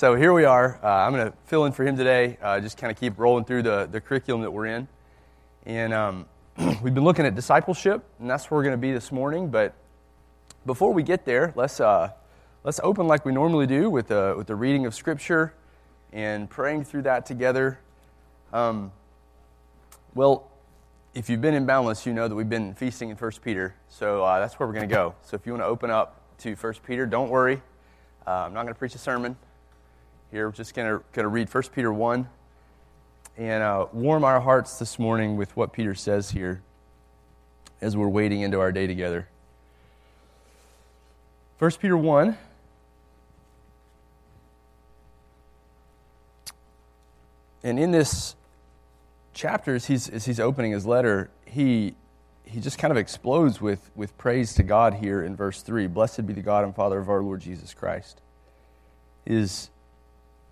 So here we are. Uh, I'm going to fill in for him today, uh, just kind of keep rolling through the, the curriculum that we're in. And um, we've been looking at discipleship, and that's where we're going to be this morning. But before we get there, let's, uh, let's open like we normally do with the, with the reading of Scripture and praying through that together. Um, well, if you've been in Boundless, you know that we've been feasting in 1 Peter. So uh, that's where we're going to go. So if you want to open up to 1 Peter, don't worry. Uh, I'm not going to preach a sermon here. We're just going to read 1 Peter 1 and uh, warm our hearts this morning with what Peter says here as we're waiting into our day together. 1 Peter 1. And in this chapter, as he's, as he's opening his letter, he, he just kind of explodes with, with praise to God here in verse 3. Blessed be the God and Father of our Lord Jesus Christ. His,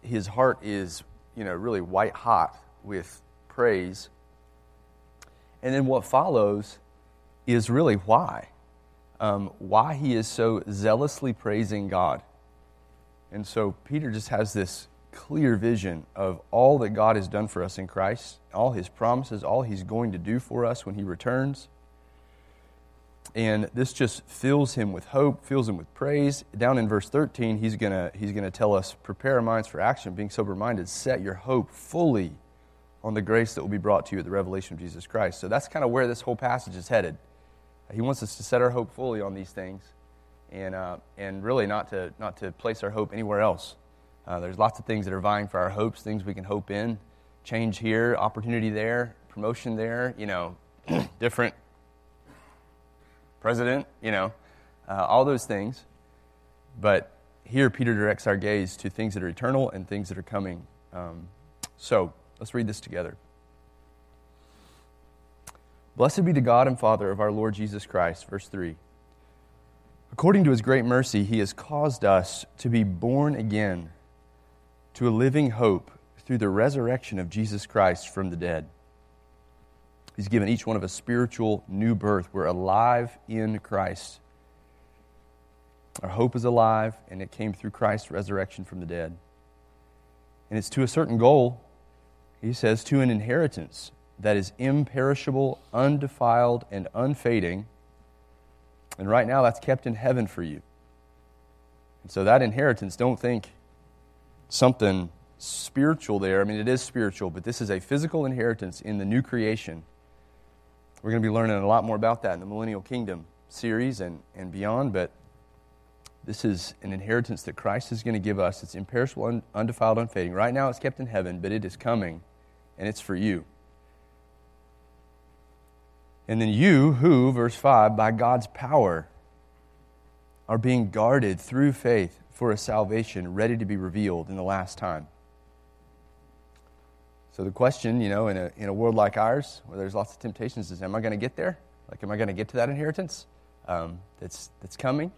his heart is, you know, really white hot with praise. And then what follows is really why. Um, why he is so zealously praising God. And so Peter just has this clear vision of all that God has done for us in Christ, all his promises, all he's going to do for us when he returns. And this just fills him with hope, fills him with praise. Down in verse 13, he's going to he's gonna tell us prepare our minds for action, being sober minded, set your hope fully on the grace that will be brought to you at the revelation of Jesus Christ. So that's kind of where this whole passage is headed. He wants us to set our hope fully on these things and, uh, and really not to, not to place our hope anywhere else. Uh, there's lots of things that are vying for our hopes, things we can hope in. Change here, opportunity there, promotion there, you know, different president, you know, uh, all those things. But here, Peter directs our gaze to things that are eternal and things that are coming. Um, so let's read this together. Blessed be the God and Father of our Lord Jesus Christ. Verse 3. According to his great mercy, he has caused us to be born again to a living hope through the resurrection of Jesus Christ from the dead He's given each one of us spiritual new birth. We're alive in Christ. Our hope is alive, and it came through Christ's resurrection from the dead. And it's to a certain goal, he says, to an inheritance that is imperishable, undefiled, and unfading. And right now, that's kept in heaven for you. And so, that inheritance, don't think something spiritual there. I mean, it is spiritual, but this is a physical inheritance in the new creation we're going to be learning a lot more about that in the Millennial Kingdom series and, and beyond, but this is an inheritance that Christ is going to give us. It's imperishable, undefiled, unfading. Right now it's kept in heaven, but it is coming, and it's for you. And then you, who, verse 5, by God's power, are being guarded through faith for a salvation ready to be revealed in the last time. So the question, you know, in a, in a world like ours, where there's lots of temptations, is am I going to get there? Like, am I going to get to that inheritance um, that's, that's coming?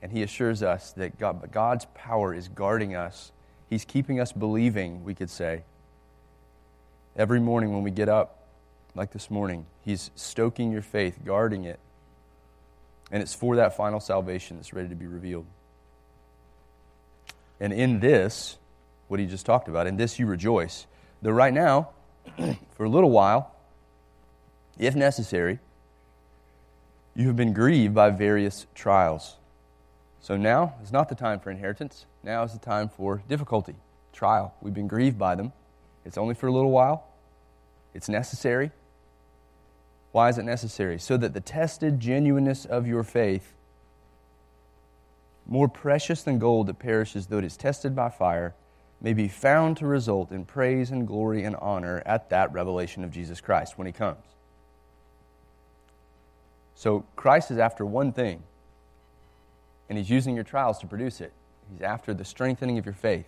And he assures us that God, God's power is guarding us. He's keeping us believing, we could say. Every morning when we get up, like this morning, he's stoking your faith, guarding it. And it's for that final salvation that's ready to be revealed. And in this, what he just talked about, in this you rejoice. Though right now, for a little while, if necessary, you have been grieved by various trials. So now is not the time for inheritance. Now is the time for difficulty, trial. We've been grieved by them. It's only for a little while. It's necessary. Why is it necessary? So that the tested genuineness of your faith, more precious than gold that perishes though it is tested by fire, may be found to result in praise and glory and honor at that revelation of Jesus Christ when he comes. So Christ is after one thing, and he's using your trials to produce it. He's after the strengthening of your faith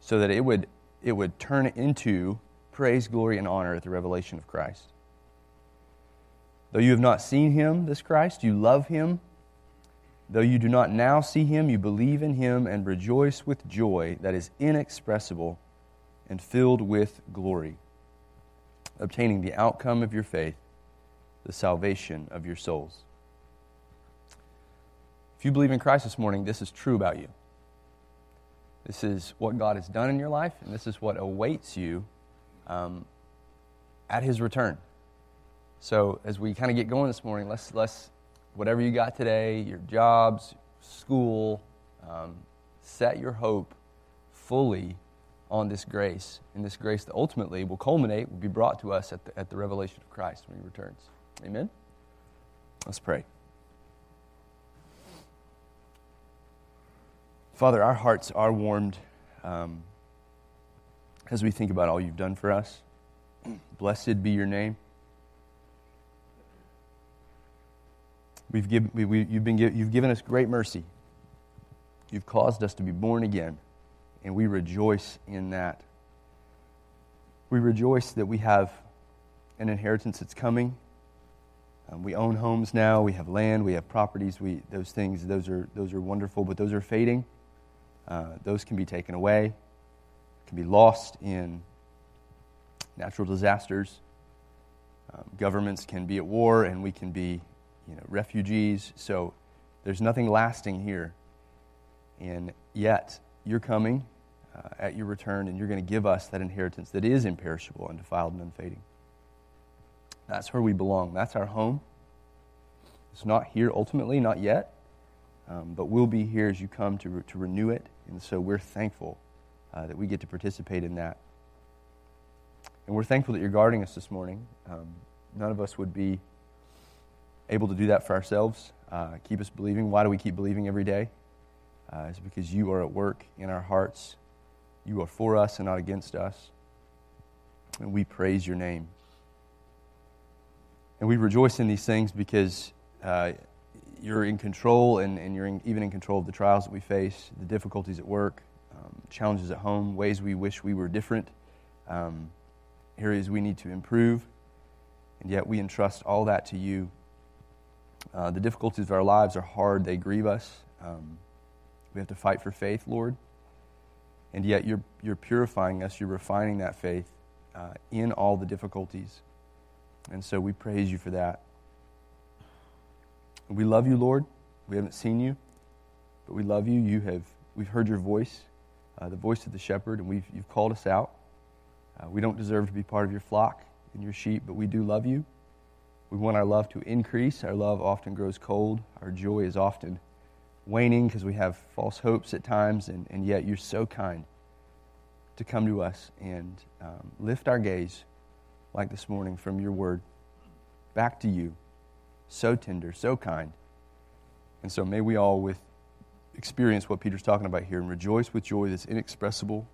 so that it would, it would turn into praise, glory, and honor at the revelation of Christ. Though you have not seen him, this Christ, you love him Though you do not now see him, you believe in him and rejoice with joy that is inexpressible and filled with glory, obtaining the outcome of your faith, the salvation of your souls. If you believe in Christ this morning, this is true about you. This is what God has done in your life, and this is what awaits you um, at His return. So, as we kind of get going this morning, let's, let's, whatever you got today, your jobs, school, um, set your hope fully on this grace, and this grace that ultimately will culminate, will be brought to us at the, at the revelation of Christ when He returns. Amen? Let's pray. Father, our hearts are warmed um, as we think about all you've done for us. Blessed be your name. We've give, we, we, you've, been you've given us great mercy. You've caused us to be born again, and we rejoice in that. We rejoice that we have an inheritance that's coming. Um, we own homes now. We have land. We have properties. We, those things, those are, those are wonderful, but those are fading. Uh, those can be taken away, can be lost in natural disasters. Um, governments can be at war, and we can be you know, refugees. So there's nothing lasting here. And yet, you're coming uh, at your return, and you're going to give us that inheritance that is imperishable, undefiled, and unfading. That's where we belong. That's our home. It's not here ultimately, not yet, um, but we'll be here as you come to, re- to renew it. And so we're thankful uh, that we get to participate in that. And we're thankful that you're guarding us this morning. Um, none of us would be able to do that for ourselves. Uh, keep us believing. Why do we keep believing every day? Uh, it's because you are at work in our hearts. You are for us and not against us. And we praise your name. And we rejoice in these things because uh, you're in control and, and you're in, even in control of the trials that we face, the difficulties at work, um, challenges at home, ways we wish we were different, um, areas we need to improve. And yet we entrust all that to you. Uh, the difficulties of our lives are hard, they grieve us. Um, we have to fight for faith, Lord. And yet you're, you're purifying us, you're refining that faith uh, in all the difficulties. And so we praise you for that. We love you, Lord. We haven't seen you, but we love you. You have, we've heard your voice, uh, the voice of the shepherd, and we've, you've called us out. Uh, we don't deserve to be part of your flock and your sheep, but we do love you. We want our love to increase. Our love often grows cold. Our joy is often waning because we have false hopes at times, and, and yet you're so kind to come to us and um, lift our gaze, like this morning, from your word back to you so tender, so kind. And so may we all with experience what Peter's talking about here and rejoice with joy that's inexpressible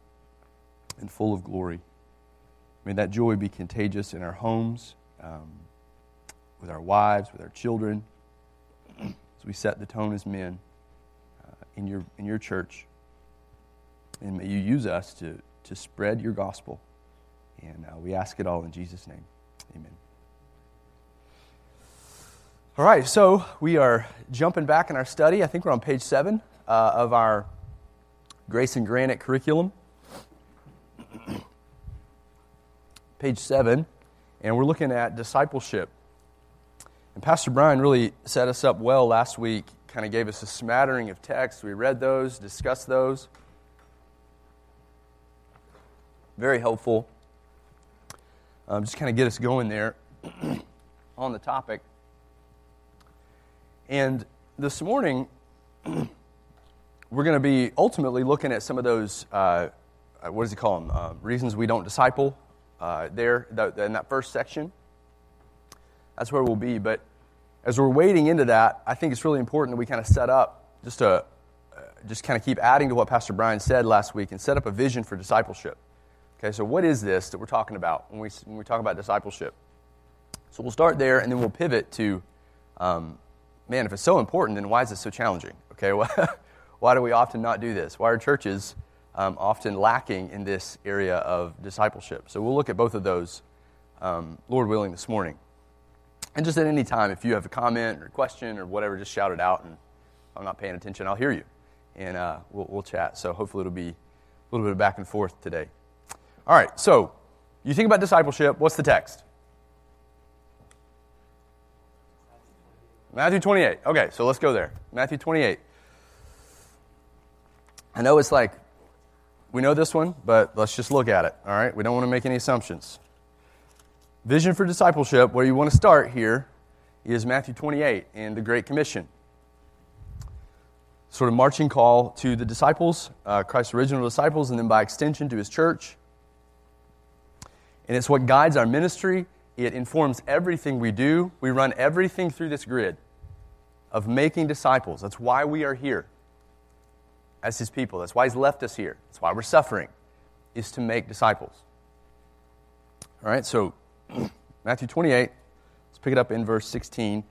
and full of glory. May that joy be contagious in our homes, um, with our wives, with our children, as we set the tone as men uh, in, your, in your church. And may you use us to, to spread your gospel. And uh, we ask it all in Jesus' name. Amen. All right, so we are jumping back in our study. I think we're on page seven uh, of our Grace and Granite curriculum. page seven, and we're looking at discipleship. And Pastor Brian really set us up well last week, kind of gave us a smattering of texts. We read those, discussed those. Very helpful. Um, just kind of get us going there on the topic. And this morning, we're going to be ultimately looking at some of those, uh, what does he call them? Uh, reasons we don't disciple uh, there in that first section. That's where we'll be. But as we're wading into that, I think it's really important that we kind of set up just to uh, just kind of keep adding to what Pastor Brian said last week and set up a vision for discipleship. Okay, so what is this that we're talking about when we, when we talk about discipleship? So we'll start there and then we'll pivot to um, man, if it's so important, then why is it so challenging? Okay, why do we often not do this? Why are churches um, often lacking in this area of discipleship? So we'll look at both of those, um, Lord willing, this morning. And just at any time, if you have a comment or a question or whatever, just shout it out. And I'm not paying attention, I'll hear you. And uh, we'll, we'll chat. So hopefully it'll be a little bit of back and forth today. All right, so you think about discipleship, what's the text? Matthew 28. Okay, so let's go there. Matthew 28. I know it's like We know this one, but let's just look at it, all right? We don't want to make any assumptions. Vision for discipleship, where you want to start here, is Matthew 28 and the Great Commission. Sort of marching call to the disciples, uh, Christ's original disciples, and then by extension to his church. And it's what guides our ministry. It informs everything we do. We run everything through this grid of making disciples. That's why we are here as his people. That's why he's left us here. That's why we're suffering, is to make disciples. All right, so Matthew 28, let's pick it up in verse 16.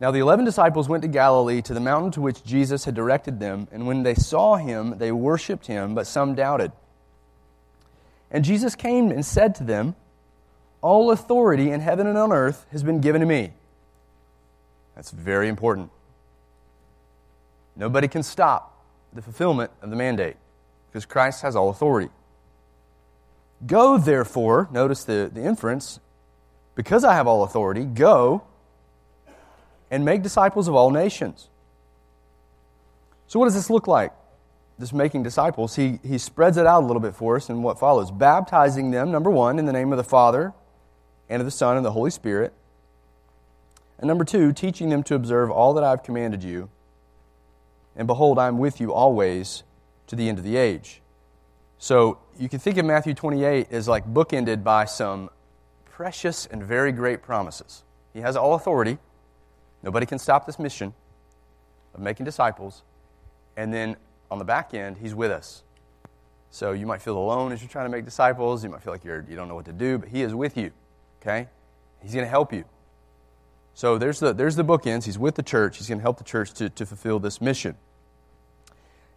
Now the eleven disciples went to Galilee, to the mountain to which Jesus had directed them, and when they saw him, they worshipped him, but some doubted. And Jesus came and said to them, All authority in heaven and on earth has been given to me. That's very important. Nobody can stop the fulfillment of the mandate because Christ has all authority. Go, therefore, notice the, the inference, because I have all authority, go and make disciples of all nations. So, what does this look like? This making disciples. He, he spreads it out a little bit for us in what follows baptizing them, number one, in the name of the Father and of the Son and the Holy Spirit. And number two, teaching them to observe all that I have commanded you. And behold, I am with you always to the end of the age. So you can think of Matthew 28 as like bookended by some precious and very great promises. He has all authority. Nobody can stop this mission of making disciples. And then on the back end, He's with us. So you might feel alone as you're trying to make disciples. You might feel like you're, you don't know what to do, but He is with you. Okay? He's going to help you. So there's the, there's the bookends. He's with the church. He's going to help the church to, to fulfill this mission.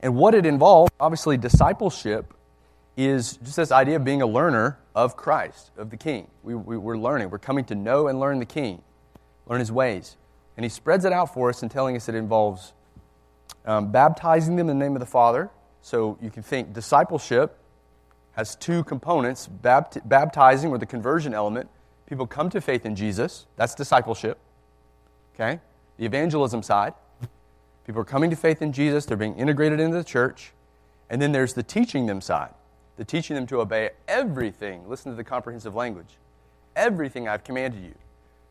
And what it involves, obviously, discipleship is just this idea of being a learner of Christ, of the King. We, we, we're learning. We're coming to know and learn the King, learn his ways. And he spreads it out for us and telling us it involves um, baptizing them in the name of the Father. So you can think discipleship has two components bapt- baptizing, or the conversion element, People come to faith in Jesus. That's discipleship. Okay? The evangelism side. People are coming to faith in Jesus. They're being integrated into the church. And then there's the teaching them side. The teaching them to obey everything. Listen to the comprehensive language. Everything I've commanded you.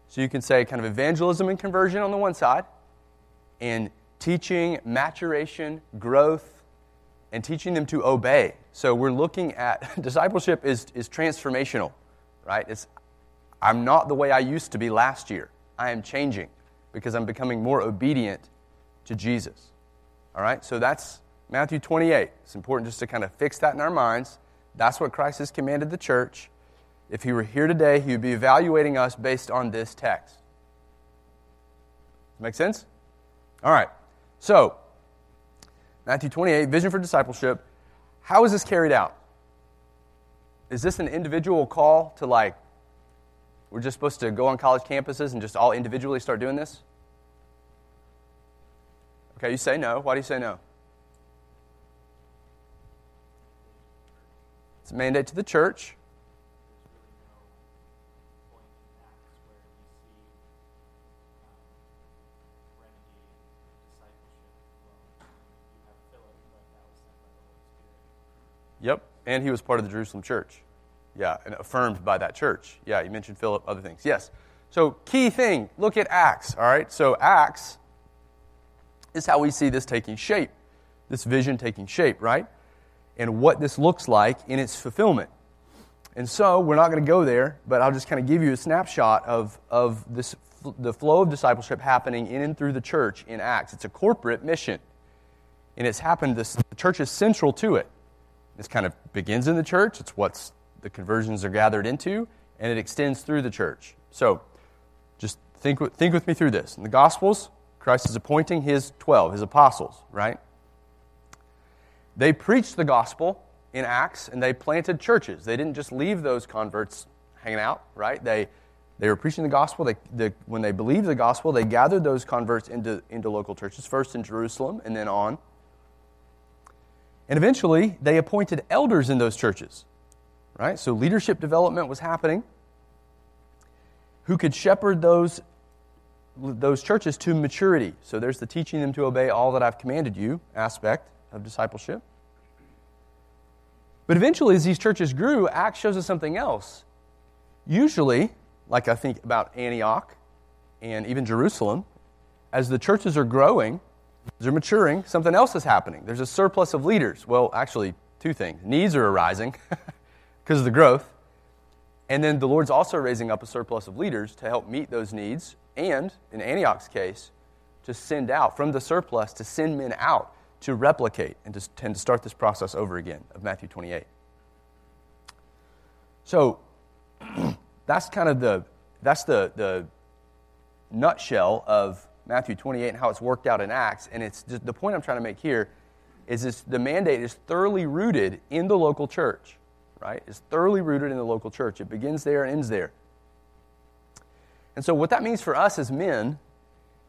So you can say kind of evangelism and conversion on the one side, and teaching, maturation, growth, and teaching them to obey. So we're looking at discipleship is, is transformational, right? It's I'm not the way I used to be last year. I am changing because I'm becoming more obedient to Jesus. All right? So that's Matthew 28. It's important just to kind of fix that in our minds. That's what Christ has commanded the church. If he were here today, he would be evaluating us based on this text. Make sense? All right. So, Matthew 28, vision for discipleship. How is this carried out? Is this an individual call to like we're just supposed to go on college campuses and just all individually start doing this? Okay, you say no. Why do you say no? It's a mandate to the church. Yep, and he was part of the Jerusalem church. Yeah, and affirmed by that church. Yeah, you mentioned Philip, other things. Yes. So, key thing look at Acts, all right? So, Acts is how we see this taking shape, this vision taking shape, right? And what this looks like in its fulfillment. And so, we're not going to go there, but I'll just kind of give you a snapshot of, of this, the flow of discipleship happening in and through the church in Acts. It's a corporate mission. And it's happened, this, the church is central to it. This kind of begins in the church, it's what the conversions are gathered into, and it extends through the church. So, just think, think with me through this. In the Gospels, Christ is appointing his 12, his apostles, right? They preached the gospel in Acts and they planted churches. They didn't just leave those converts hanging out, right? They, they were preaching the gospel. They, they, when they believed the gospel, they gathered those converts into, into local churches, first in Jerusalem and then on. And eventually, they appointed elders in those churches. Right? So leadership development was happening. Who could shepherd those, those churches to maturity? So there's the teaching them to obey all that I've commanded you aspect of discipleship. But eventually, as these churches grew, Acts shows us something else. Usually, like I think about Antioch and even Jerusalem, as the churches are growing, they're maturing, something else is happening. There's a surplus of leaders. Well, actually, two things. Needs are arising because of the growth. And then the Lord's also raising up a surplus of leaders to help meet those needs. And in Antioch's case, to send out from the surplus, to send men out to replicate and to, and to start this process over again of Matthew 28. So that's kind of the, that's the, the nutshell of Matthew 28 and how it's worked out in Acts. And it's just, the point I'm trying to make here is this, the mandate is thoroughly rooted in the local church, right? It's thoroughly rooted in the local church. It begins there and ends there. And so, what that means for us as men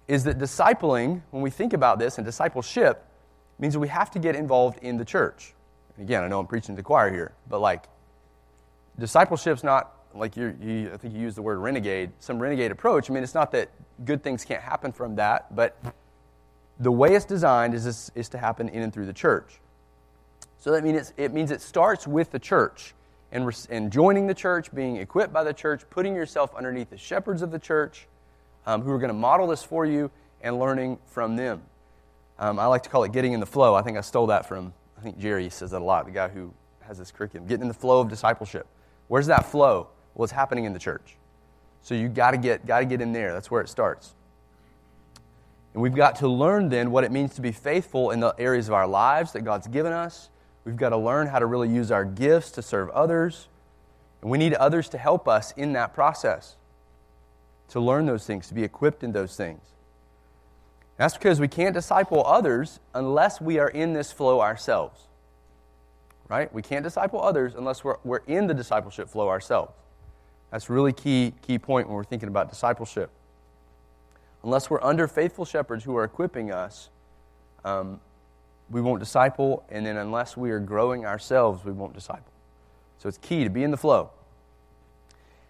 is that discipling, when we think about this, and discipleship means we have to get involved in the church. And again, I know I'm preaching to the choir here, but like, discipleship's not like you, I think you used the word renegade, some renegade approach. I mean, it's not that good things can't happen from that, but the way it's designed is, this, is to happen in and through the church. So that means it means it starts with the church and, and joining the church, being equipped by the church, putting yourself underneath the shepherds of the church um, who are going to model this for you and learning from them. Um, I like to call it getting in the flow. I think I stole that from, I think Jerry says that a lot, the guy who has this curriculum. Getting in the flow of discipleship. Where's that flow? Well, it's happening in the church. So you got to get got to get in there. That's where it starts. And we've got to learn then what it means to be faithful in the areas of our lives that God's given us. We've got to learn how to really use our gifts to serve others. And we need others to help us in that process, to learn those things, to be equipped in those things. That's because we can't disciple others unless we are in this flow ourselves. Right? We can't disciple others unless we're, we're in the discipleship flow ourselves. That's a really key, key point when we're thinking about discipleship. Unless we're under faithful shepherds who are equipping us, um, we won't disciple, and then unless we are growing ourselves, we won't disciple. So it's key to be in the flow.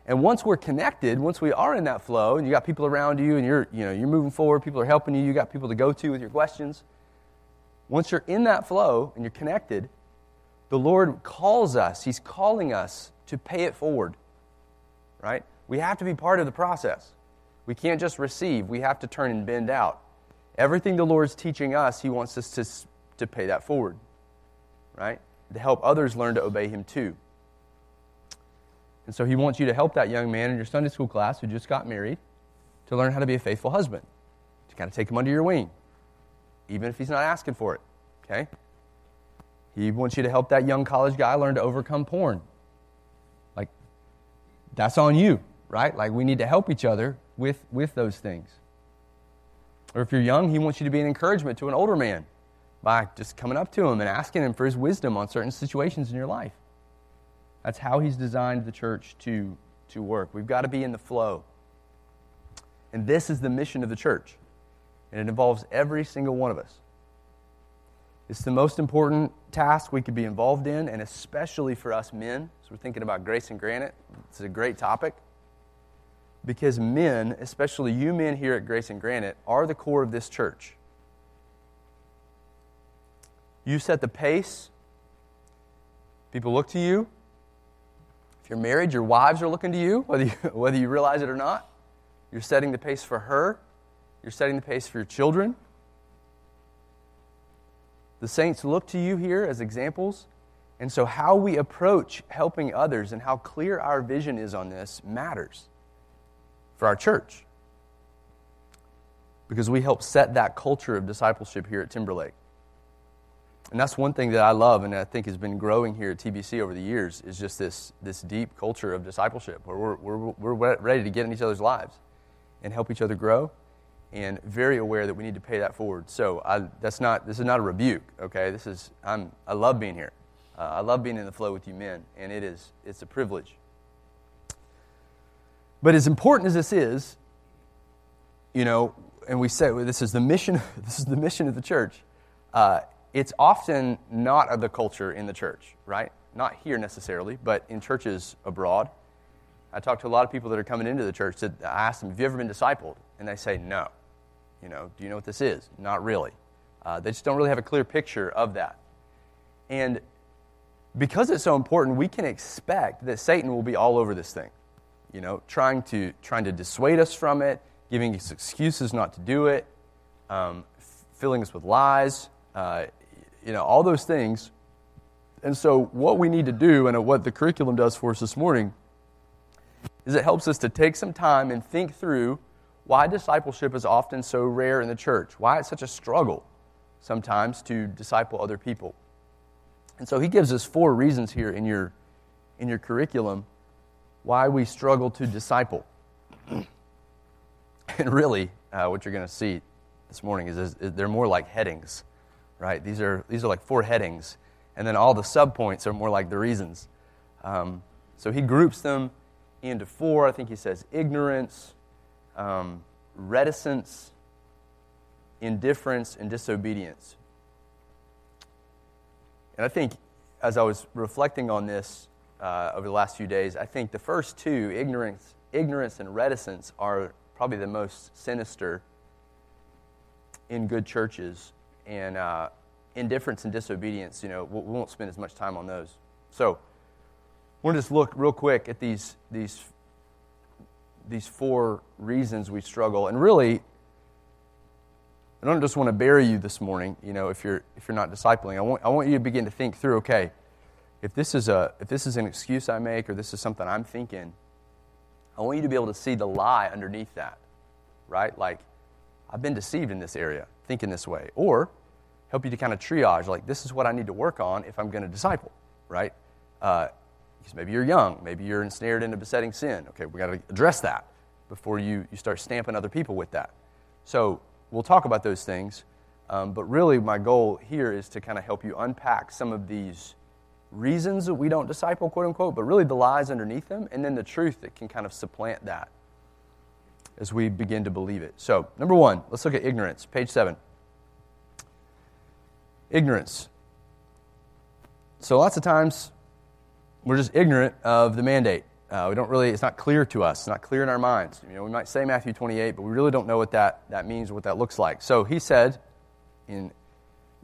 And once we're connected, once we are in that flow, and you got people around you, and you're, you know, you're moving forward, people are helping you, you got people to go to with your questions. Once you're in that flow and you're connected, the Lord calls us, He's calling us to pay it forward right? We have to be part of the process. We can't just receive, we have to turn and bend out. Everything the Lord's teaching us, He wants us to, to pay that forward, right? To help others learn to obey Him too. And so He wants you to help that young man in your Sunday school class who just got married to learn how to be a faithful husband, to kind of take him under your wing, even if he's not asking for it, okay? He wants you to help that young college guy learn to overcome porn Like, that's on you, right? Like we need to help each other with, with those things. Or if you're young, he wants you to be an encouragement to an older man by just coming up to him and asking him for his wisdom on certain situations in your life. That's how he's designed the church to, to work. We've got to be in the flow. And this is the mission of the church. And it involves every single one of us. It's the most important task we could be involved in, and especially for us men. So we're thinking about grace and granite. It's a great topic. Because men, especially you men here at Grace and Granite, are the core of this church. You set the pace. People look to you. You're married, your wives are looking to you, whether you, whether you realize it or not. You're setting the pace for her. You're setting the pace for your children. The saints look to you here as examples. And so, how we approach helping others and how clear our vision is on this matters for our church. Because we help set that culture of discipleship here at Timberlake. And that's one thing that I love and I think has been growing here at TBC over the years is just this, this deep culture of discipleship where we're, we're, we're ready to get in each other's lives and help each other grow and very aware that we need to pay that forward. So I, that's not, this is not a rebuke, okay? This is, I'm, I love being here. Uh, I love being in the flow with you men, and it is, it's a privilege. But as important as this is, you know, and we say well, this is the mission, this is the mission of the church, uh, it's often not of the culture in the church, right? Not here necessarily, but in churches abroad. I talk to a lot of people that are coming into the church that I ask them, Have you ever been discipled? And they say, No. You know, do you know what this is? Not really. Uh, they just don't really have a clear picture of that. And because it's so important, we can expect that Satan will be all over this thing, you know, trying to, trying to dissuade us from it, giving us excuses not to do it, um, filling us with lies, uh, you know, all those things. And so, what we need to do, and what the curriculum does for us this morning, is it helps us to take some time and think through why discipleship is often so rare in the church, why it's such a struggle sometimes to disciple other people. And so he gives us four reasons here in your, in your curriculum why we struggle to disciple. and really, uh, what you're going to see this morning is, is, is, they're more like headings, right? These are, these are like four headings. And then all the subpoints are more like the reasons. Um, so he groups them into four. I think he says ignorance, um, reticence, indifference, and disobedience. And I think as I was reflecting on this uh, over the last few days, I think the first two, ignorance, ignorance and reticence, are probably the most sinister in good churches. And uh, indifference and disobedience, you know, we won't spend as much time on those. So, to just look real quick at these, these, these four reasons we struggle. And really, I don't just want to bury you this morning, you know, if you're, if you're not discipling. I want, I want you to begin to think through, okay, if this, is a, if this is an excuse I make or this is something I'm thinking, I want you to be able to see the lie underneath that, right? Like, I've been deceived in this area, thinking this way. Or help you to kind of triage, like, this is what I need to work on if I'm going to disciple, right? Uh, because maybe you're young, maybe you're ensnared into besetting sin. Okay, we got to address that before you, you start stamping other people with that. So, we'll talk about those things. Um, but really, my goal here is to kind of help you unpack some of these reasons that we don't disciple, quote unquote, but really the lies underneath them, and then the truth that can kind of supplant that as we begin to believe it. So, number one, let's look at ignorance, page seven. Ignorance. So, lots of times we're just ignorant of the mandate. Uh, we don't really, it's not clear to us. It's not clear in our minds. You know, we might say Matthew 28, but we really don't know what that, that means what that looks like. So he said in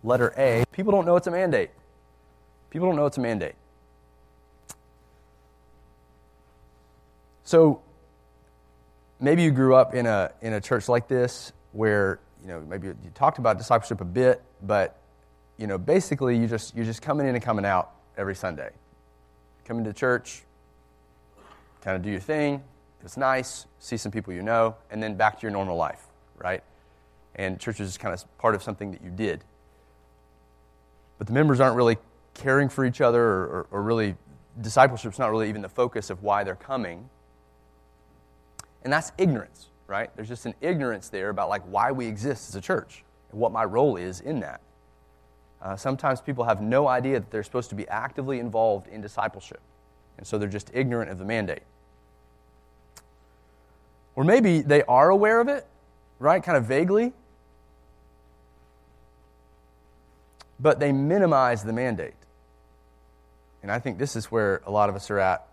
letter A, people don't know it's a mandate. People don't know it's a mandate. So maybe you grew up in a, in a church like this where, you know, maybe you talked about discipleship a bit, but, you know, basically you just, you're just coming in and coming out every Sunday. Coming to church, kind of do your thing. It's nice, see some people you know, and then back to your normal life, right? And church is just kind of part of something that you did. But the members aren't really caring for each other, or, or, or really, discipleship's not really even the focus of why they're coming. And that's ignorance, right? There's just an ignorance there about like why we exist as a church and what my role is in that. Uh, sometimes people have no idea that they're supposed to be actively involved in discipleship. And so they're just ignorant of the mandate. Or maybe they are aware of it, right? Kind of vaguely. But they minimize the mandate. And I think this is where a lot of us are at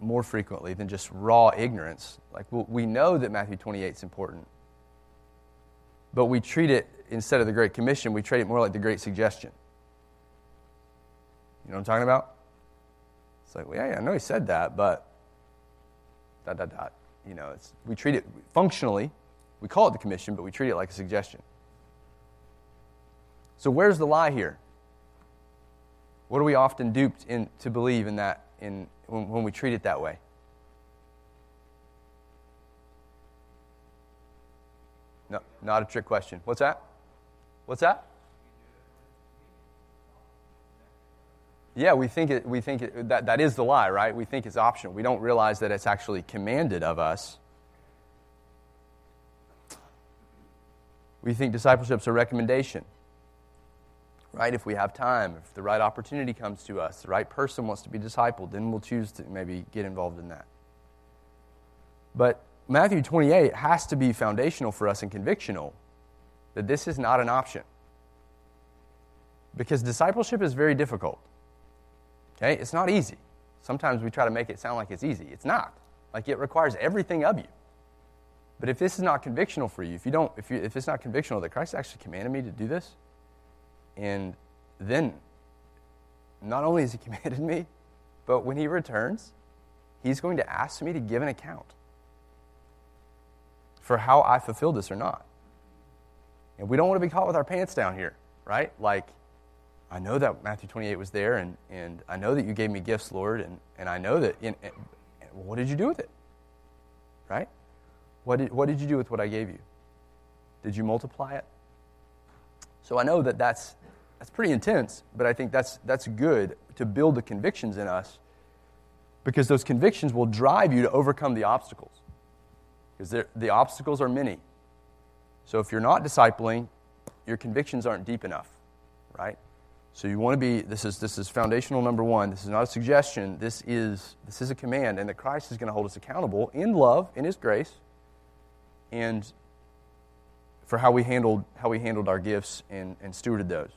more frequently than just raw ignorance. Like, we know that Matthew 28 is important, but we treat it, instead of the Great Commission, we treat it more like the Great Suggestion. You know what I'm talking about? It's like, well, yeah, I know he said that, but dot, dot, dot. You know, it's, we treat it functionally, we call it the commission, but we treat it like a suggestion. So where's the lie here? What are we often duped in, to believe in that in, when, when we treat it that way? No, not a trick question. What's that? What's that? Yeah, we think, it, we think it, that, that is the lie, right? We think it's optional. We don't realize that it's actually commanded of us. We think discipleship's a recommendation, right? If we have time, if the right opportunity comes to us, the right person wants to be discipled, then we'll choose to maybe get involved in that. But Matthew 28 has to be foundational for us and convictional that this is not an option. Because discipleship is very difficult. Okay? It's not easy. Sometimes we try to make it sound like it's easy. It's not. Like it requires everything of you. But if this is not convictional for you, if you don't, if, you, if it's not convictional that Christ actually commanded me to do this, and then not only has He committed me, but when He returns, He's going to ask me to give an account for how I fulfilled this or not. And we don't want to be caught with our pants down here, right? Like, I know that Matthew 28 was there, and, and I know that you gave me gifts, Lord, and, and I know that. In, in, what did you do with it? Right? What did, what did you do with what I gave you? Did you multiply it? So I know that that's, that's pretty intense, but I think that's, that's good to build the convictions in us because those convictions will drive you to overcome the obstacles. Because the obstacles are many. So if you're not discipling, your convictions aren't deep enough, right? So you want to be this is this is foundational number 1. This is not a suggestion. This is this is a command and that Christ is going to hold us accountable in love, in his grace, and for how we handled how we handled our gifts and, and stewarded those.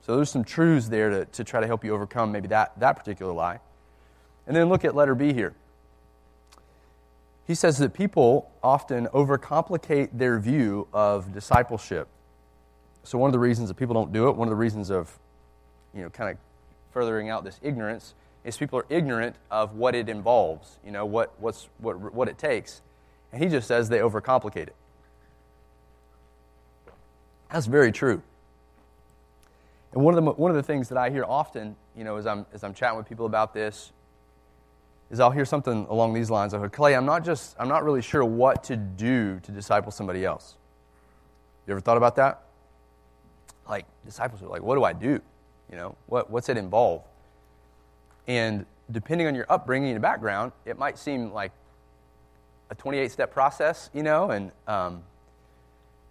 So there's some truths there to, to try to help you overcome maybe that, that particular lie. And then look at letter B here. He says that people often overcomplicate their view of discipleship. So one of the reasons that people don't do it, one of the reasons of, you know, kind of furthering out this ignorance, is people are ignorant of what it involves, you know, what, what's, what, what it takes. And he just says they overcomplicate it. That's very true. And one of the, one of the things that I hear often, you know, as I'm, as I'm chatting with people about this, is I'll hear something along these lines. I'll go, Clay, I'm not just, I'm not really sure what to do to disciple somebody else. You ever thought about that? Like, discipleship, like, what do I do? You know, what, what's it involve? And depending on your upbringing and background, it might seem like a 28 step process, you know, and, um,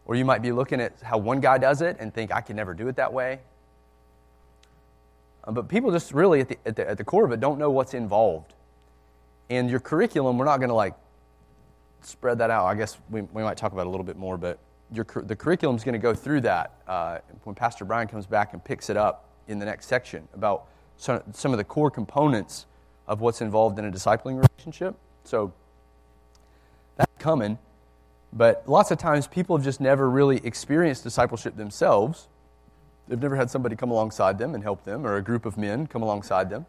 or you might be looking at how one guy does it and think, I could never do it that way. Um, but people just really, at the, at, the, at the core of it, don't know what's involved. And your curriculum, we're not going to like spread that out. I guess we, we might talk about it a little bit more, but your, the curriculum is going to go through that uh, when Pastor Brian comes back and picks it up in the next section about some, some of the core components of what's involved in a discipling relationship. So that's coming. But lots of times people have just never really experienced discipleship themselves. They've never had somebody come alongside them and help them, or a group of men come alongside them.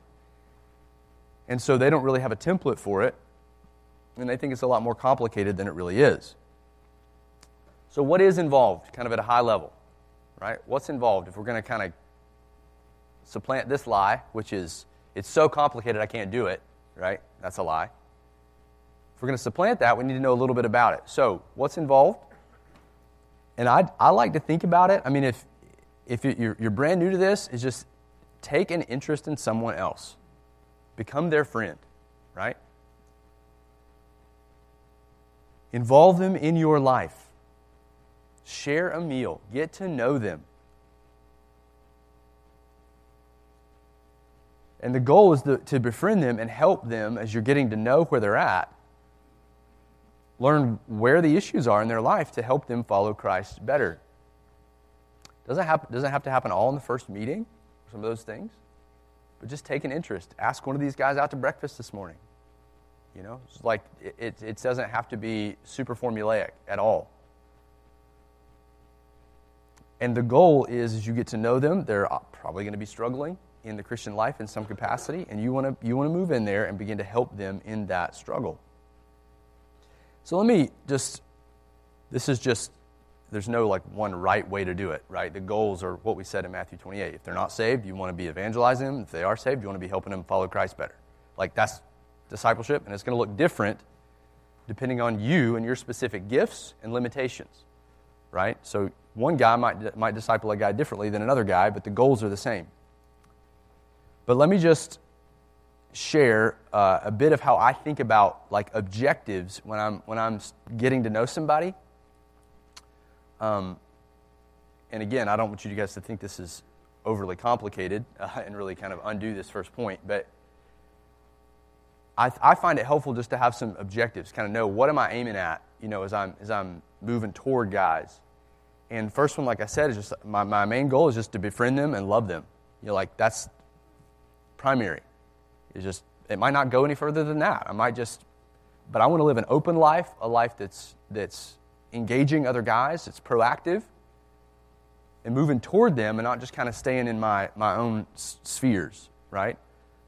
And so they don't really have a template for it, and they think it's a lot more complicated than it really is. So, what is involved, kind of at a high level, right? What's involved if we're going to kind of supplant this lie, which is it's so complicated I can't do it, right? That's a lie. If we're going to supplant that, we need to know a little bit about it. So, what's involved? And I, I like to think about it. I mean, if, if you're, you're brand new to this, is just take an interest in someone else, become their friend, right? Involve them in your life. Share a meal. Get to know them. And the goal is to, to befriend them and help them as you're getting to know where they're at learn where the issues are in their life to help them follow Christ better. Doesn't have, doesn't have to happen all in the first meeting, some of those things, but just take an interest. Ask one of these guys out to breakfast this morning. You know, it's like it, it, doesn't have to be super formulaic at all. And the goal is as you get to know them, they're uh, probably going to be struggling in the Christian life in some capacity, and you want to you want to move in there and begin to help them in that struggle. So let me just, this is just, there's no like one right way to do it, right? The goals are what we said in Matthew 28. If they're not saved, you want to be evangelizing them. If they are saved, you want to be helping them follow Christ better. Like that's discipleship, and it's going to look different depending on you and your specific gifts and limitations, right? So one guy might, might disciple a guy differently than another guy, but the goals are the same. But let me just share uh, a bit of how I think about like objectives when I'm when I'm getting to know somebody. Um, and again, I don't want you guys to think this is overly complicated uh, and really kind of undo this first point, but I, I find it helpful just to have some objectives, kind of know what am I aiming at, you know, as I'm as I'm moving toward guys. And first one, like I said, is just my, my main goal is just to befriend them and love them. You know, like that's primary. It's just, it might not go any further than that. I might just, but I want to live an open life, a life that's, that's engaging other guys, that's proactive, and moving toward them and not just kind of staying in my, my own spheres. right?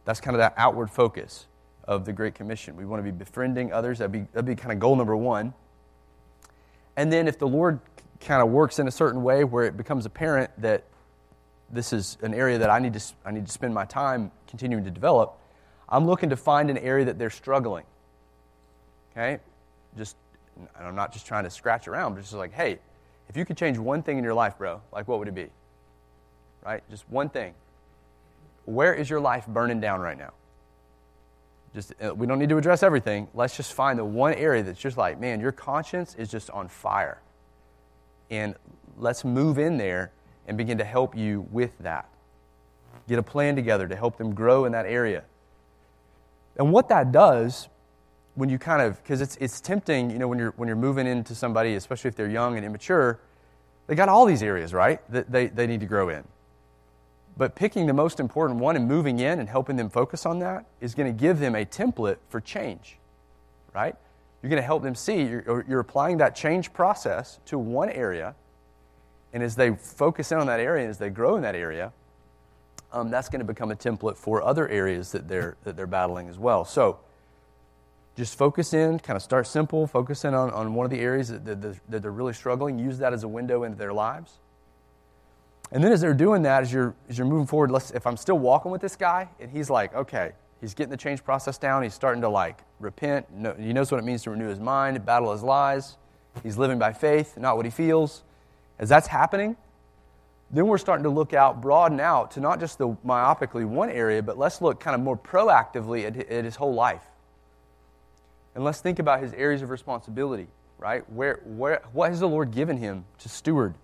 That's kind of that outward focus of the Great Commission. We want to be befriending others. That'd be, that'd be kind of goal number one. And then if the Lord kind of works in a certain way where it becomes apparent that this is an area that I need to, I need to spend my time continuing to develop, I'm looking to find an area that they're struggling. Okay? Just, I'm not just trying to scratch around, but just like, hey, if you could change one thing in your life, bro, like what would it be? Right? Just one thing. Where is your life burning down right now? Just, uh, we don't need to address everything. Let's just find the one area that's just like, man, your conscience is just on fire. And let's move in there and begin to help you with that. Get a plan together to help them grow in that area. And what that does, when you kind of, because it's, it's tempting, you know, when you're, when you're moving into somebody, especially if they're young and immature, they got all these areas, right, that they, they need to grow in. But picking the most important one and moving in and helping them focus on that is going to give them a template for change, right? You're going to help them see you're, you're applying that change process to one area. And as they focus in on that area and as they grow in that area, um, that's going to become a template for other areas that they're, that they're battling as well. So just focus in, kind of start simple, focus in on, on one of the areas that, that, that they're really struggling, use that as a window into their lives. And then as they're doing that, as you're, as you're moving forward, let's, if I'm still walking with this guy and he's like, okay, he's getting the change process down, he's starting to like repent, he knows what it means to renew his mind, battle his lies, he's living by faith, not what he feels. As that's happening, then we're starting to look out, broaden out to not just the myopically one area, but let's look kind of more proactively at, at his whole life. And let's think about his areas of responsibility, right? Where, where, what has the Lord given him to steward?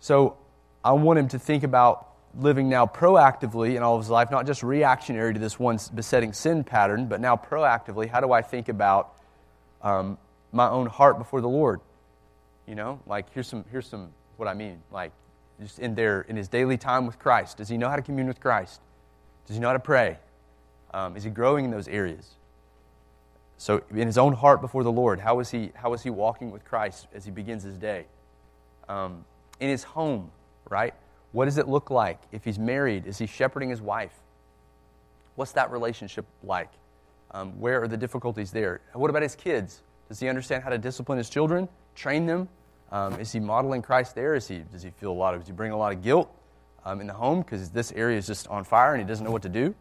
So I want him to think about living now proactively in all of his life, not just reactionary to this one besetting sin pattern, but now proactively. How do I think about um, my own heart before the Lord? You know, like here's some here's some what I mean. Like just in there in his daily time with Christ, does he know how to commune with Christ? Does he know how to pray? Um, is he growing in those areas? So in his own heart before the Lord, how is he how is he walking with Christ as he begins his day? Um, in his home, right? What does it look like? If he's married, is he shepherding his wife? What's that relationship like? Um, where are the difficulties there? What about his kids? Does he understand how to discipline his children, train them? Um, is he modeling Christ there? Is he, does he feel a lot of, does he bring a lot of guilt um, in the home because this area is just on fire and he doesn't know what to do?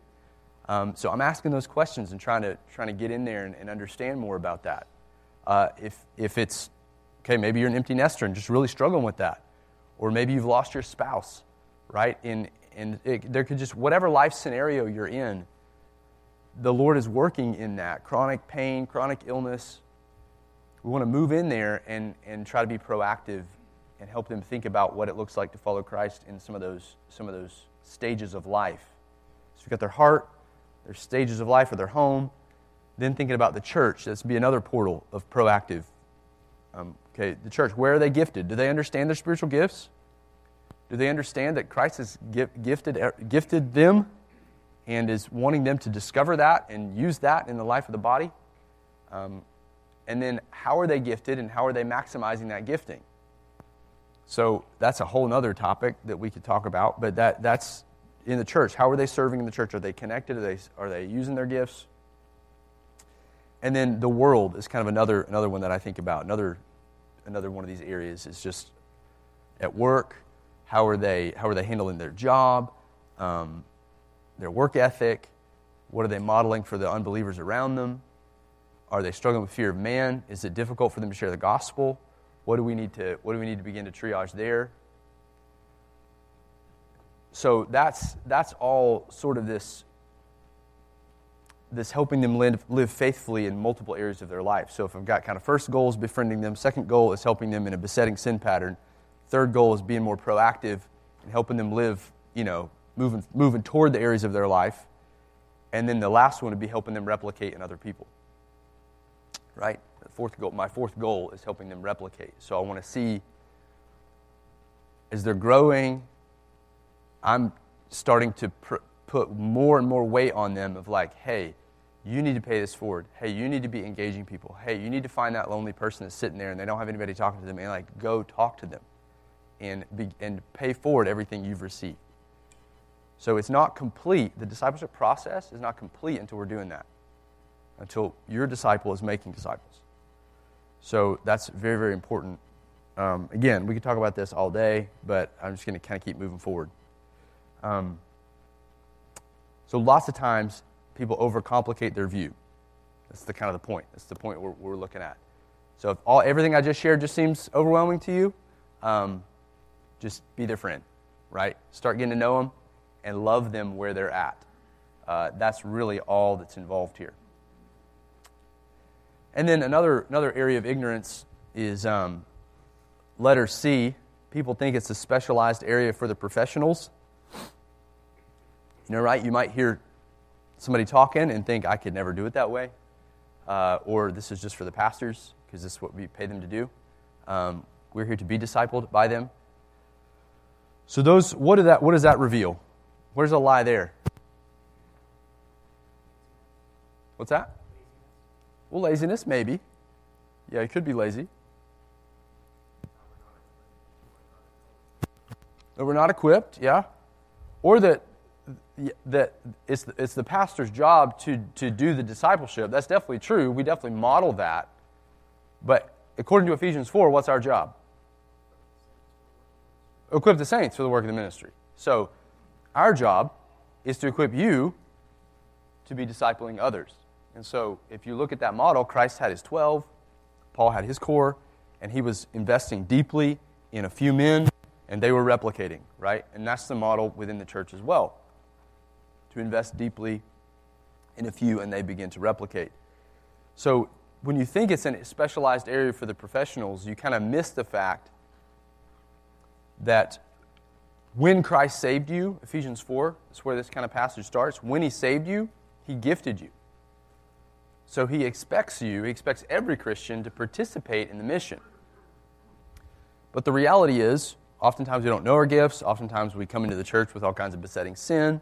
Um, so I'm asking those questions and trying to, trying to get in there and, and understand more about that. Uh, if, if it's, okay, maybe you're an empty nester and just really struggling with that or maybe you've lost your spouse, right? In, and it, there could just, whatever life scenario you're in, the Lord is working in that chronic pain, chronic illness. We want to move in there and, and try to be proactive and help them think about what it looks like to follow Christ in some of those, some of those stages of life. So we've got their heart, their stages of life, or their home. Then thinking about the church, that's be another portal of proactive um, okay, the church, where are they gifted? Do they understand their spiritual gifts? Do they understand that Christ has gifted, er, gifted them and is wanting them to discover that and use that in the life of the body? Um, and then, how are they gifted and how are they maximizing that gifting? So, that's a whole other topic that we could talk about, but that, that's in the church. How are they serving in the church? Are they connected? Are they, are they using their gifts? And then the world is kind of another, another one that I think about. Another, another one of these areas is just at work. How are they, how are they handling their job, um, their work ethic? What are they modeling for the unbelievers around them? Are they struggling with fear of man? Is it difficult for them to share the gospel? What do we need to, what do we need to begin to triage there? So that's, that's all sort of this this helping them live, live faithfully in multiple areas of their life. So if I've got kind of first goal is befriending them, second goal is helping them in a besetting sin pattern, third goal is being more proactive and helping them live, you know, moving, moving toward the areas of their life. And then the last one would be helping them replicate in other people. Right? The fourth goal, my fourth goal is helping them replicate. So I want to see as they're growing, I'm starting to pr- put more and more weight on them of like, hey, you need to pay this forward. Hey, you need to be engaging people. Hey, you need to find that lonely person that's sitting there and they don't have anybody talking to them and like go talk to them and be, and pay forward everything you've received. So it's not complete. The discipleship process is not complete until we're doing that, until your disciple is making disciples. So that's very, very important. Um, again, we could talk about this all day, but I'm just going to kind of keep moving forward. Um, so lots of times people overcomplicate their view. That's the kind of the point. That's the point we're, we're looking at. So if all everything I just shared just seems overwhelming to you, um, just be their friend, right? Start getting to know them and love them where they're at. Uh, that's really all that's involved here. And then another another area of ignorance is um, letter C. People think it's a specialized area for the professionals. You know, right? You might hear somebody talking and think, I could never do it that way. Uh, or this is just for the pastors, because this is what we pay them to do. Um, we're here to be discipled by them. So, those, what, that, what does that reveal? Where's the lie there? What's that? Well, laziness, maybe. Yeah, it could be lazy. That we're not equipped, yeah. Or that that it's the, it's the pastor's job to, to do the discipleship. That's definitely true. We definitely model that. But according to Ephesians 4, what's our job? Equip the saints for the work of the ministry. So our job is to equip you to be discipling others. And so if you look at that model, Christ had his 12, Paul had his core, and he was investing deeply in a few men, and they were replicating, right? And that's the model within the church as well to invest deeply in a few and they begin to replicate. So when you think it's a specialized area for the professionals, you kind of miss the fact that when Christ saved you, Ephesians 4, that's where this kind of passage starts. When he saved you, he gifted you. So he expects you, he expects every Christian to participate in the mission. But the reality is, oftentimes we don't know our gifts. Oftentimes we come into the church with all kinds of besetting sin.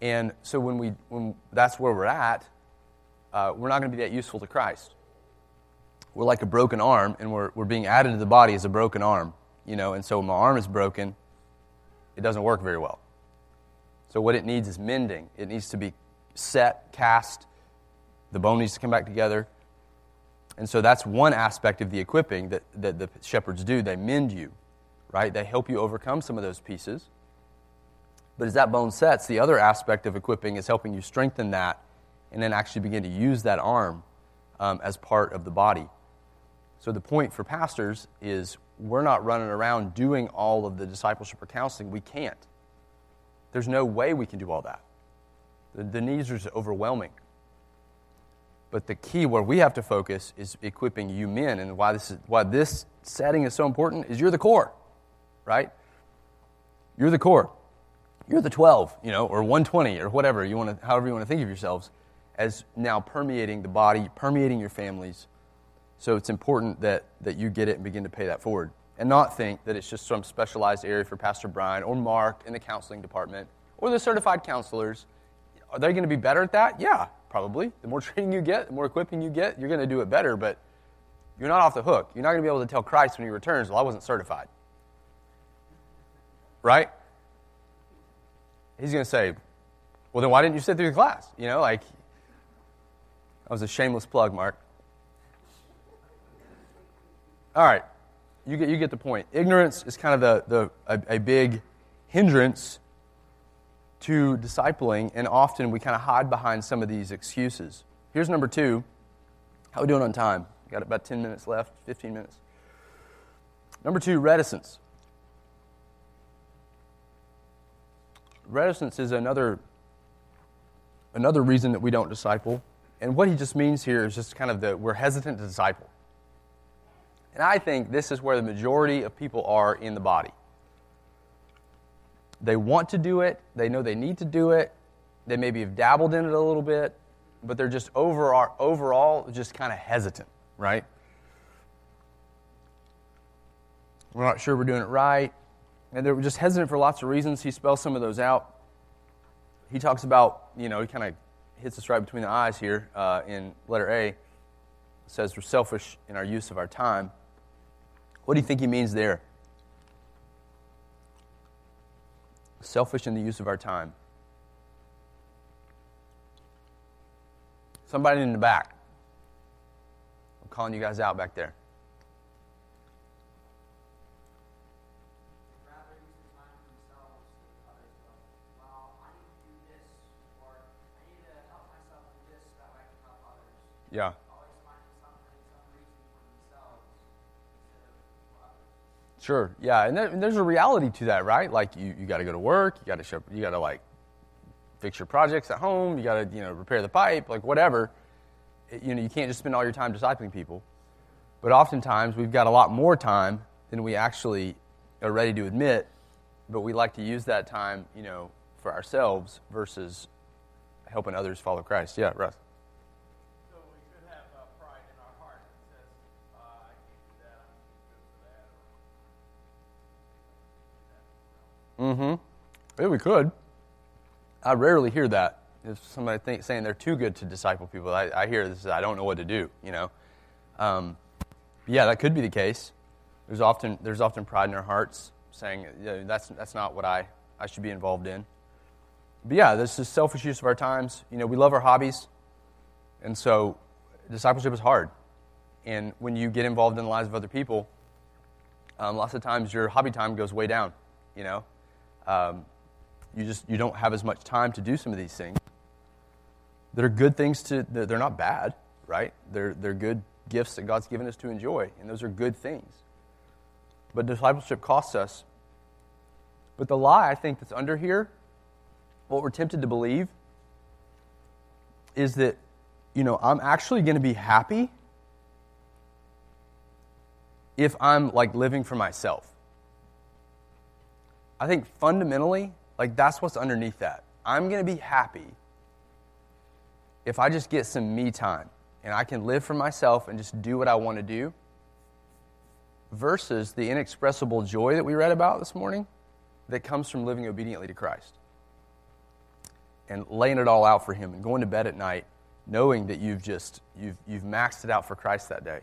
And so when, we, when that's where we're at, uh, we're not going to be that useful to Christ. We're like a broken arm, and we're, we're being added to the body as a broken arm. You know, and so when my arm is broken, it doesn't work very well. So what it needs is mending. It needs to be set, cast. The bone needs to come back together. And so that's one aspect of the equipping that, that the shepherds do. They mend you, right? They help you overcome some of those pieces. But as that bone sets, the other aspect of equipping is helping you strengthen that and then actually begin to use that arm um, as part of the body. So the point for pastors is we're not running around doing all of the discipleship or counseling. We can't. There's no way we can do all that. The, the needs are overwhelming. But the key where we have to focus is equipping you men, and why this is why this setting is so important is you're the core, right? You're the core you're the 12, you know, or 120 or whatever you want to, however you want to think of yourselves, as now permeating the body, permeating your families. So it's important that, that you get it and begin to pay that forward. And not think that it's just some specialized area for Pastor Brian or Mark in the counseling department or the certified counselors. Are they going to be better at that? Yeah, probably. The more training you get, the more equipping you get, you're going to do it better, but you're not off the hook. You're not going to be able to tell Christ when he returns, well, I wasn't certified. Right? he's going to say, well, then why didn't you sit through the class? You know, like, that was a shameless plug, Mark. All right, you get, you get the point. Ignorance is kind of the, the, a, a big hindrance to discipling, and often we kind of hide behind some of these excuses. Here's number two. How are we doing on time? Got about 10 minutes left, 15 minutes. Number two, reticence. reticence is another, another reason that we don't disciple. And what he just means here is just kind of that we're hesitant to disciple. And I think this is where the majority of people are in the body. They want to do it, they know they need to do it, they maybe have dabbled in it a little bit, but they're just overall, overall just kind of hesitant, right? We're not sure we're doing it right. And they're just hesitant for lots of reasons. He spells some of those out. He talks about, you know, he kind of hits us right between the eyes here uh, in letter A. It says we're selfish in our use of our time. What do you think he means there? Selfish in the use of our time. Somebody in the back. I'm calling you guys out back there. Yeah. Sure. Yeah, and, there, and, there's a reality to that, right? Like you, you got to go to work, you got to you got to like fix your projects at home, you got to you know repair the pipe, like whatever. It, you know, you can't just spend all your time discipling people. But oftentimes we've got a lot more time than we actually are ready to admit. But we like to use that time, you know, for ourselves versus helping others follow Christ. Yeah, Russ. Mm-hmm. Yeah, we could. I rarely hear that. If somebody think, saying they're too good to disciple people, I, I hear this. I don't know what to do. You know. Um, yeah, that could be the case. There's often there's often pride in our hearts, saying yeah, that's that's not what I I should be involved in. But yeah, this is selfish use of our times. You know, we love our hobbies, and so discipleship is hard. And when you get involved in the lives of other people, um, lots of times your hobby time goes way down. You know, um, you just you don't have as much time to do some of these things. They're good things to. They're not bad, right? They're they're good gifts that God's given us to enjoy, and those are good things. But discipleship costs us. But the lie I think that's under here, what we're tempted to believe, is that you know I'm actually going to be happy if I'm like living for myself. I think fundamentally, like that's what's underneath that. I'm going to be happy if I just get some me time and I can live for myself and just do what I want to do versus the inexpressible joy that we read about this morning that comes from living obediently to Christ and laying it all out for him and going to bed at night knowing that you've just you've, you've maxed it out for Christ that day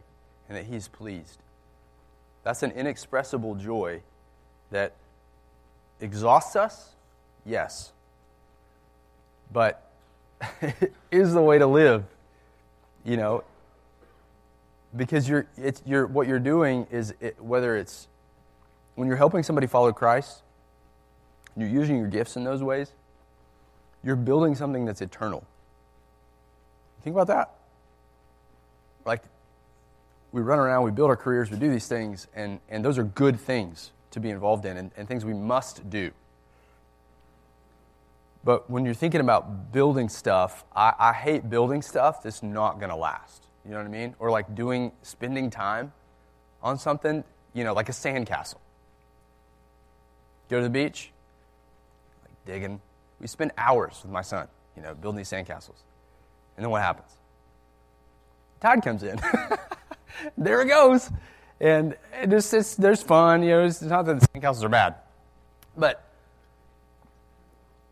and that he's pleased. That's an inexpressible joy that exhausts us? Yes. But is the way to live. You know, because you're, it's, you're, what you're doing is it, whether it's when you're helping somebody follow Christ, you're using your gifts in those ways, you're building something that's eternal. Think about that. Like, we run around, we build our careers, we do these things, and, and those are good things to be involved in and, and things we must do. But when you're thinking about building stuff, I, I hate building stuff that's not going to last. You know what I mean? Or like doing, spending time on something, you know, like a sandcastle. Go to the beach, like digging. We spend hours with my son, you know, building these sandcastles. And then what happens? Tide comes in. there it goes. And it just, it's, there's fun. You know, it's not that the sandcastles are bad. But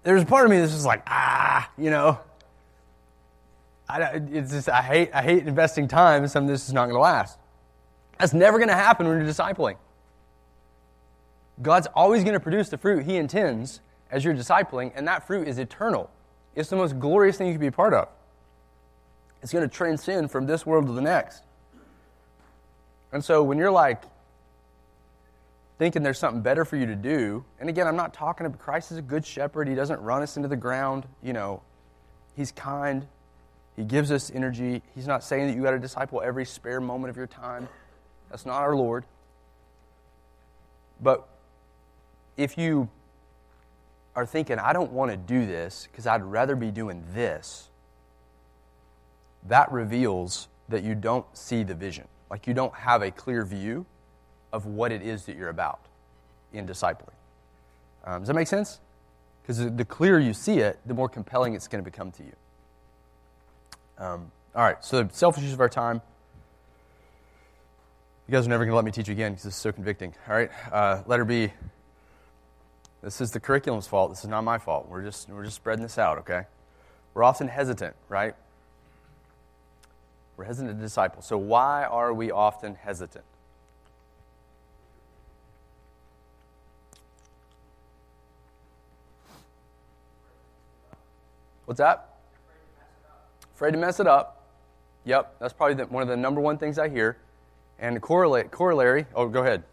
there's a part of me that's just like, ah, you know. I, it's just, I, hate, I hate investing time in something that's not going to last. That's never going to happen when you're discipling. God's always going to produce the fruit He intends as you're discipling, and that fruit is eternal. It's the most glorious thing you can be a part of. It's going to transcend from this world to the next. And so when you're like thinking there's something better for you to do, and again, I'm not talking about Christ is a good shepherd. He doesn't run us into the ground. You know, He's kind. He gives us energy. He's not saying that you got to disciple every spare moment of your time. That's not our Lord. But if you are thinking, I don't want to do this because I'd rather be doing this, that reveals that you don't see the vision. Like you don't have a clear view of what it is that you're about in discipling. Um, does that make sense? Because the clearer you see it, the more compelling it's going to become to you. Um, all right, so the selfish use of our time. You guys are never going to let me teach again because is so convicting. All right, uh, letter B. This is the curriculum's fault. This is not my fault. We're just, we're just spreading this out, okay? We're often hesitant, right? We're hesitant to disciple. So, why are we often hesitant? What's that? Afraid to mess it up. Yep, that's probably the, one of the number one things I hear. And correlate, corollary, oh, go ahead.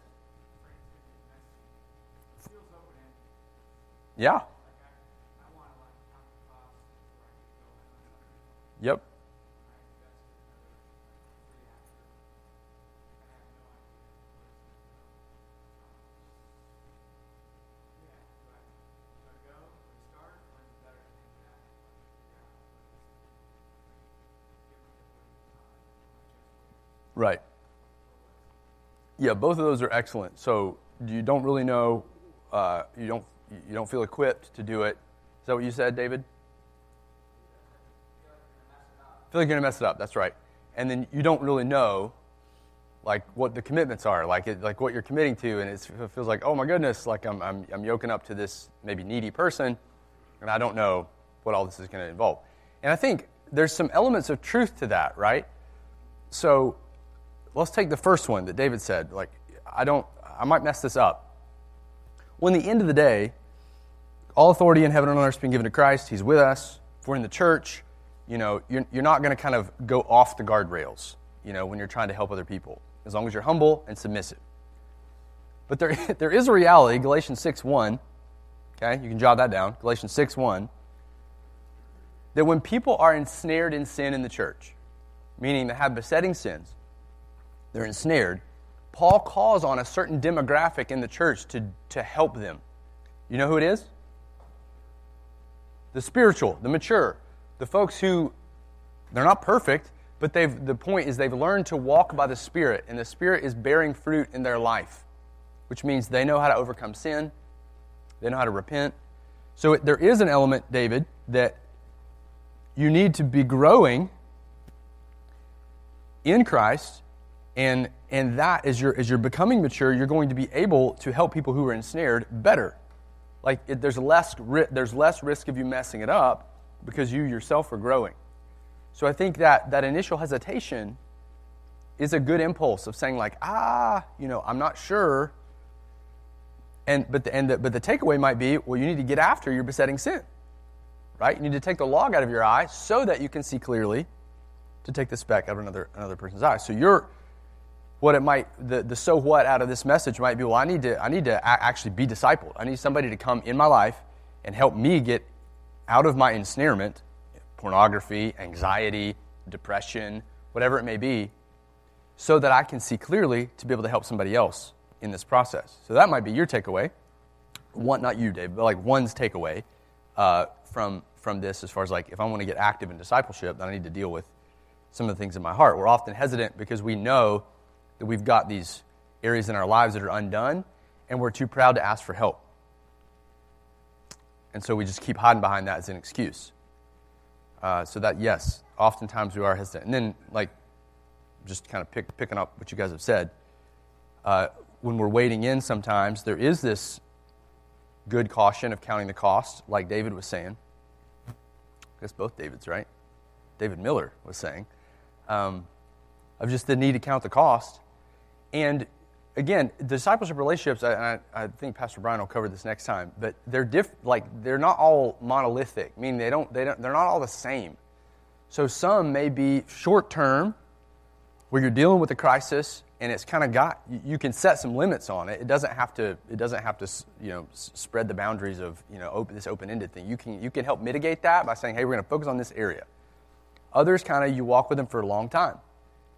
Yeah. Yep. Right. Yeah, both of those are excellent. So you don't really know, uh, you don't you don't feel equipped to do it. Is that what you said, David? Feel like you're gonna mess it up. That's right. And then you don't really know, like what the commitments are, like it, like what you're committing to, and it feels like, oh my goodness, like I'm I'm I'm yoking up to this maybe needy person, and I don't know what all this is to involve. And I think there's some elements of truth to that, right? So let's take the first one that David said. Like, I don't, I might mess this up. When the end of the day, all authority in heaven and on earth has been given to Christ. He's with us. If we're in the church, you know, you're, you're not going to kind of go off the guardrails, you know, when you're trying to help other people, as long as you're humble and submissive. But there, there is a reality, Galatians 6 1, okay, you can jot that down, Galatians 6 1, that when people are ensnared in sin in the church, meaning they have besetting sins, they're ensnared, Paul calls on a certain demographic in the church to, to help them. You know who it is? The spiritual, the mature, the folks who they're not perfect, but they've the point is they've learned to walk by the Spirit, and the Spirit is bearing fruit in their life, which means they know how to overcome sin, they know how to repent. So there is an element, David, that you need to be growing in Christ and, and that, as you're, as you're becoming mature, you're going to be able to help people who are ensnared better. Like, it, there's, less, there's less risk of you messing it up because you yourself are growing. So I think that that initial hesitation is a good impulse of saying, like, ah, you know, I'm not sure. And, but, the, the, but the takeaway might be, well, you need to get after your besetting sin, right? You need to take the log out of your eye so that you can see clearly to take the speck out of another, another person's eye. So you're, what it might the, the so what out of this message might be well i need to i need to actually be discipled. I need somebody to come in my life and help me get out of my ensnarement pornography anxiety depression whatever it may be so that i can see clearly to be able to help somebody else in this process. So that might be your takeaway. One not you dave but like one's takeaway uh, from from this as far as like if i want to get active in discipleship then i need to deal with some of the things in my heart. We're often hesitant because we know that we've got these areas in our lives that are undone, and we're too proud to ask for help. And so we just keep hiding behind that as an excuse. Uh, so that, yes, oftentimes we are hesitant. And then, like, just kind of pick, picking up what you guys have said, uh, when we're waiting in sometimes, there is this good caution of counting the cost, like David was saying. I guess both Davids, right? David Miller was saying. Um, of just the need to count the cost. And again, discipleship relationships, I, I, think Pastor Brian will cover this next time, but they're diff, like they're not all monolithic. meaning they don't, they don't, they're not all the same. So some may be short term, where you're dealing with a crisis, and it's kind of got you can set some limits on it. It doesn't have to. It doesn't have to. You know, spread the boundaries of you know open, this open-ended thing. You can you can help mitigate that by saying, hey, we're going to focus on this area. Others kind of you walk with them for a long time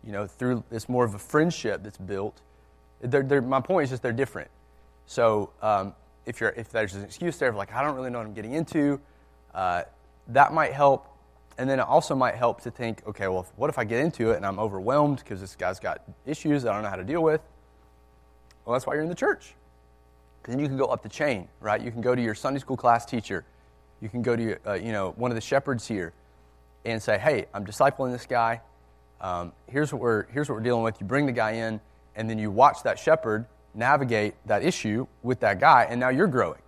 you know, through it's more of a friendship that's built. They're, they're, my point is just they're different. So um, if you're if there's an excuse there of like I don't really know what I'm getting into, uh, that might help. And then it also might help to think, okay, well, what if I get into it and I'm overwhelmed because this guy's got issues I don't know how to deal with? Well, that's why you're in the church. Then you can go up the chain, right? You can go to your Sunday school class teacher. You can go to uh, you know one of the shepherds here, and say, hey, I'm discipling this guy um, here's, what we're, here's what we're dealing with. You bring the guy in, and then you watch that shepherd navigate that issue with that guy, and now you're growing.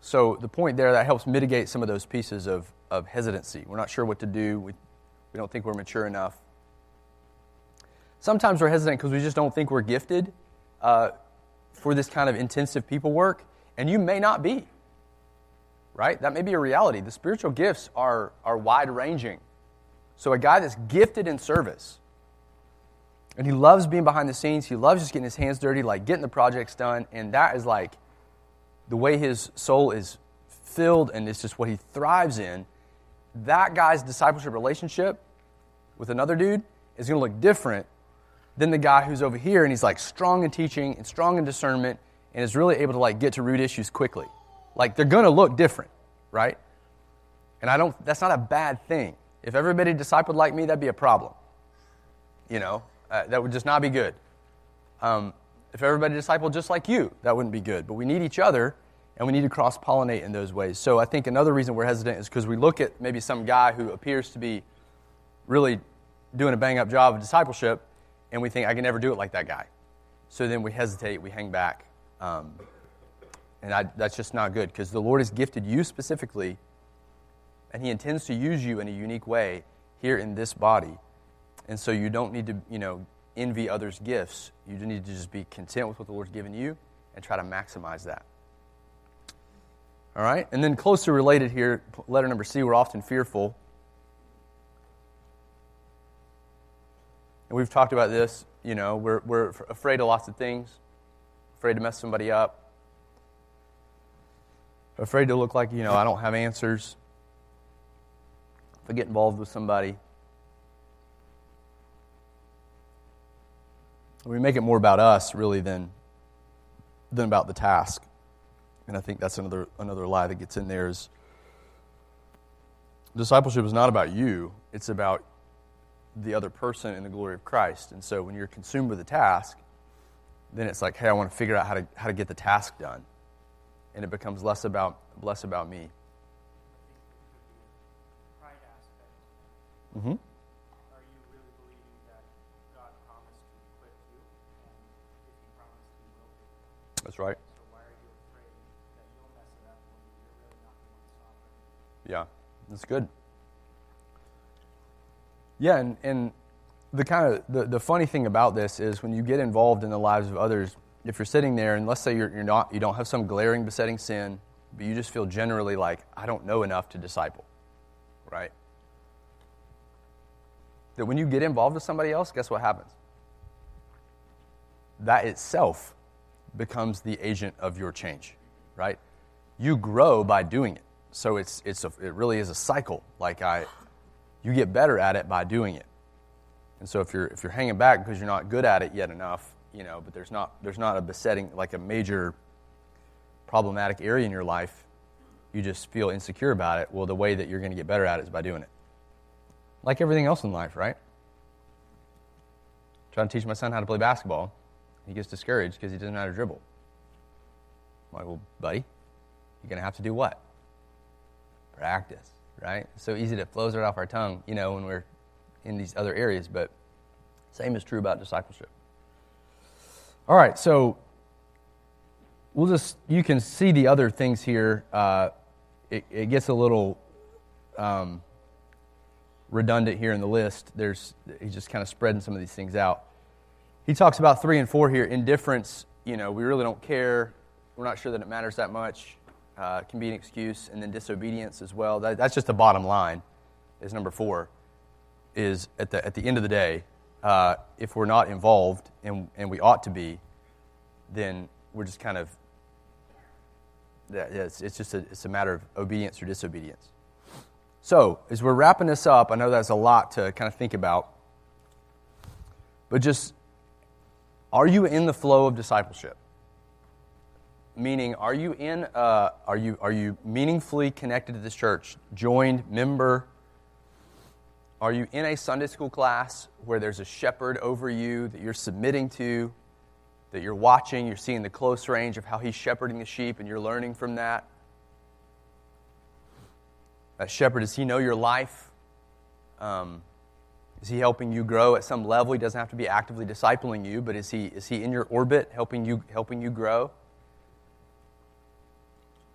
So the point there, that helps mitigate some of those pieces of, of hesitancy. We're not sure what to do. We, we don't think we're mature enough. Sometimes we're hesitant because we just don't think we're gifted uh, for this kind of intensive people work, and you may not be. right? That may be a reality. The spiritual gifts are, are wide ranging. So, a guy that's gifted in service, and he loves being behind the scenes, he loves just getting his hands dirty, like getting the projects done, and that is like the way his soul is filled and it's just what he thrives in. That guy's discipleship relationship with another dude is going to look different than the guy who's over here and he's like strong in teaching and strong in discernment and is really able to like get to root issues quickly. Like they're going to look different, right? And I don't that's not a bad thing. If everybody discipled like me, that'd be a problem. You know, uh, that would just not be good. Um, if everybody discipled just like you, that wouldn't be good. But we need each other and we need to cross pollinate in those ways. So I think another reason we're hesitant is because we look at maybe some guy who appears to be really doing a bang up job of discipleship and we think, I can never do it like that guy. So then we hesitate, we hang back. Um, and I, that's just not good because the Lord has gifted you specifically, and He intends to use you in a unique way here in this body. And so you don't need to, you know, envy others' gifts. You need to just be content with what the Lord's given you and try to maximize that. All right? And then closely related here, letter number C, we're often fearful. And we've talked about this, you know, we're, we're afraid of lots of things, afraid to mess somebody up, afraid to look like, you know, I don't have answers. If I get involved with somebody, we make it more about us, really, than, than about the task. And I think that's another, another lie that gets in there is discipleship is not about you, it's about the other person in the glory of Christ. And so when you're consumed with a task, then it's like, hey, I want to figure out how to, how to get the task done. And it becomes less about, less about me. Mm-hmm. Are you really believing that God promised to equip you? And if He promised, He will do That's right. So why are you afraid that you'll mess it up when you're really not the one sovereign? Yeah, that's good. Yeah, and, and the kind of the, the funny thing about this is when you get involved in the lives of others, if you're sitting there and let's say you're, you're not you don't have some glaring besetting sin, but you just feel generally like I don't know enough to disciple, right? That when you get involved with somebody else, guess what happens? That itself becomes the agent of your change, right? You grow by doing it. So it's, it's a, it really is a cycle. Like I, you get better at it by doing it. And so if you're if you're hanging back because you're not good at it yet enough, you know, but there's not there's not a besetting like a major problematic area in your life, you just feel insecure about it. Well, the way that you're going to get better at it is by doing it. Like everything else in life, right? trying to teach my son how to play basketball. He gets discouraged because he doesn't know how to dribble. I'm like, well, buddy, you're going to have to do what? Practice right? It's so easy to flows right off our tongue, you know, when we're in these other areas, but same is true about discipleship. All right, so we'll just, you can see the other things here. Uh, it, it, gets a little um, redundant here in the list. There's, he's just kind of spreading some of these things out. He talks about three and four here indifference, you know, we really don't care. We're not sure that it matters that much uh, can be an excuse, and then disobedience as well. That, that's just the bottom line. Is number four is at the at the end of the day, uh, if we're not involved and and we ought to be, then we're just kind of yeah, it's, it's just a, it's a matter of obedience or disobedience. So as we're wrapping this up, I know that's a lot to kind of think about, but just are you in the flow of discipleship? meaning are you in uh, are you are you meaningfully connected to this church joined member are you in a sunday school class where there's a shepherd over you that you're submitting to that you're watching you're seeing the close range of how he's shepherding the sheep and you're learning from that shepherd does he know your life um, is he helping you grow at some level he doesn't have to be actively discipling you but is he is he in your orbit helping you helping you grow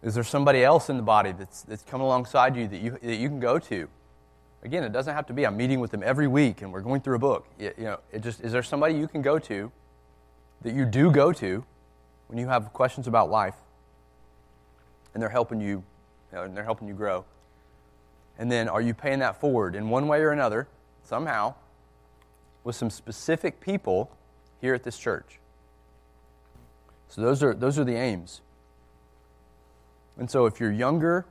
is there somebody else in the body that's, that's coming alongside you that, you that you can go to? Again, it doesn't have to be I'm meeting with them every week and we're going through a book. You know, it just is there somebody you can go to that you do go to when you have questions about life and they're helping you you know, and they're helping you grow. And then are you paying that forward in one way or another, somehow, with some specific people here at this church? So those are, those are the aims. And so if you're younger,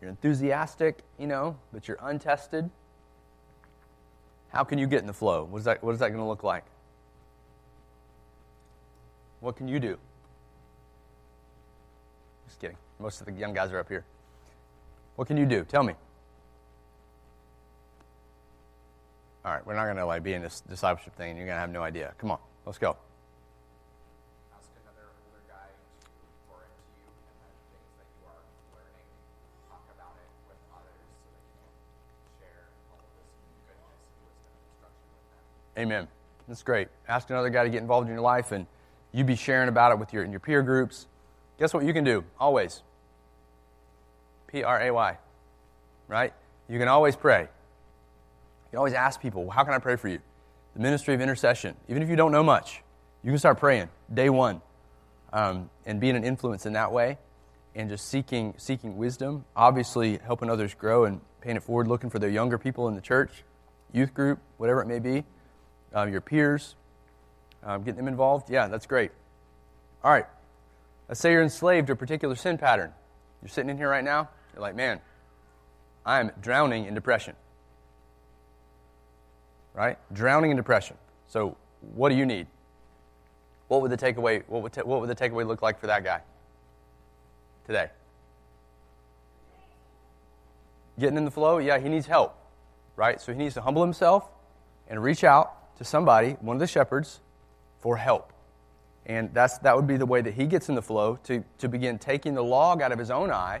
you're enthusiastic, you know, but you're untested, how can you get in the flow? What is that, what is that going to look like? What can you do? Just kidding. Most of the young guys are up here. What can you do? Tell me. All right, we're not going to like be in this discipleship thing and you're going to have no idea. Come on, let's go. ask another older guy to pour into you and then things that you are learning, talk about it with others so that you can share all of this goodness and wisdom and instruction with them. Amen. That's great. Ask another guy to get involved in your life and you be sharing about it with your, in your peer groups. Guess what you can do? Always. P R A Y. Right? You can always pray. Always ask people, how can I pray for you? The ministry of intercession. Even if you don't know much, you can start praying day one um, and being an influence in that way and just seeking, seeking wisdom. Obviously, helping others grow and paying it forward, looking for their younger people in the church, youth group, whatever it may be, uh, your peers, um, getting them involved. Yeah, that's great. All right. Let's say you're enslaved to a particular sin pattern. You're sitting in here right now. You're like, man, I'm drowning in depression. Right? Drowning in depression. So, what do you need? What would the takeaway? What would, what would the takeaway look like for that guy today? Getting in the flow? Yeah, he needs help. Right? So he needs to humble himself and reach out to somebody, one of the shepherds, for help. And that's, that would be the way that he gets in the flow to, to begin taking the log out of his own eye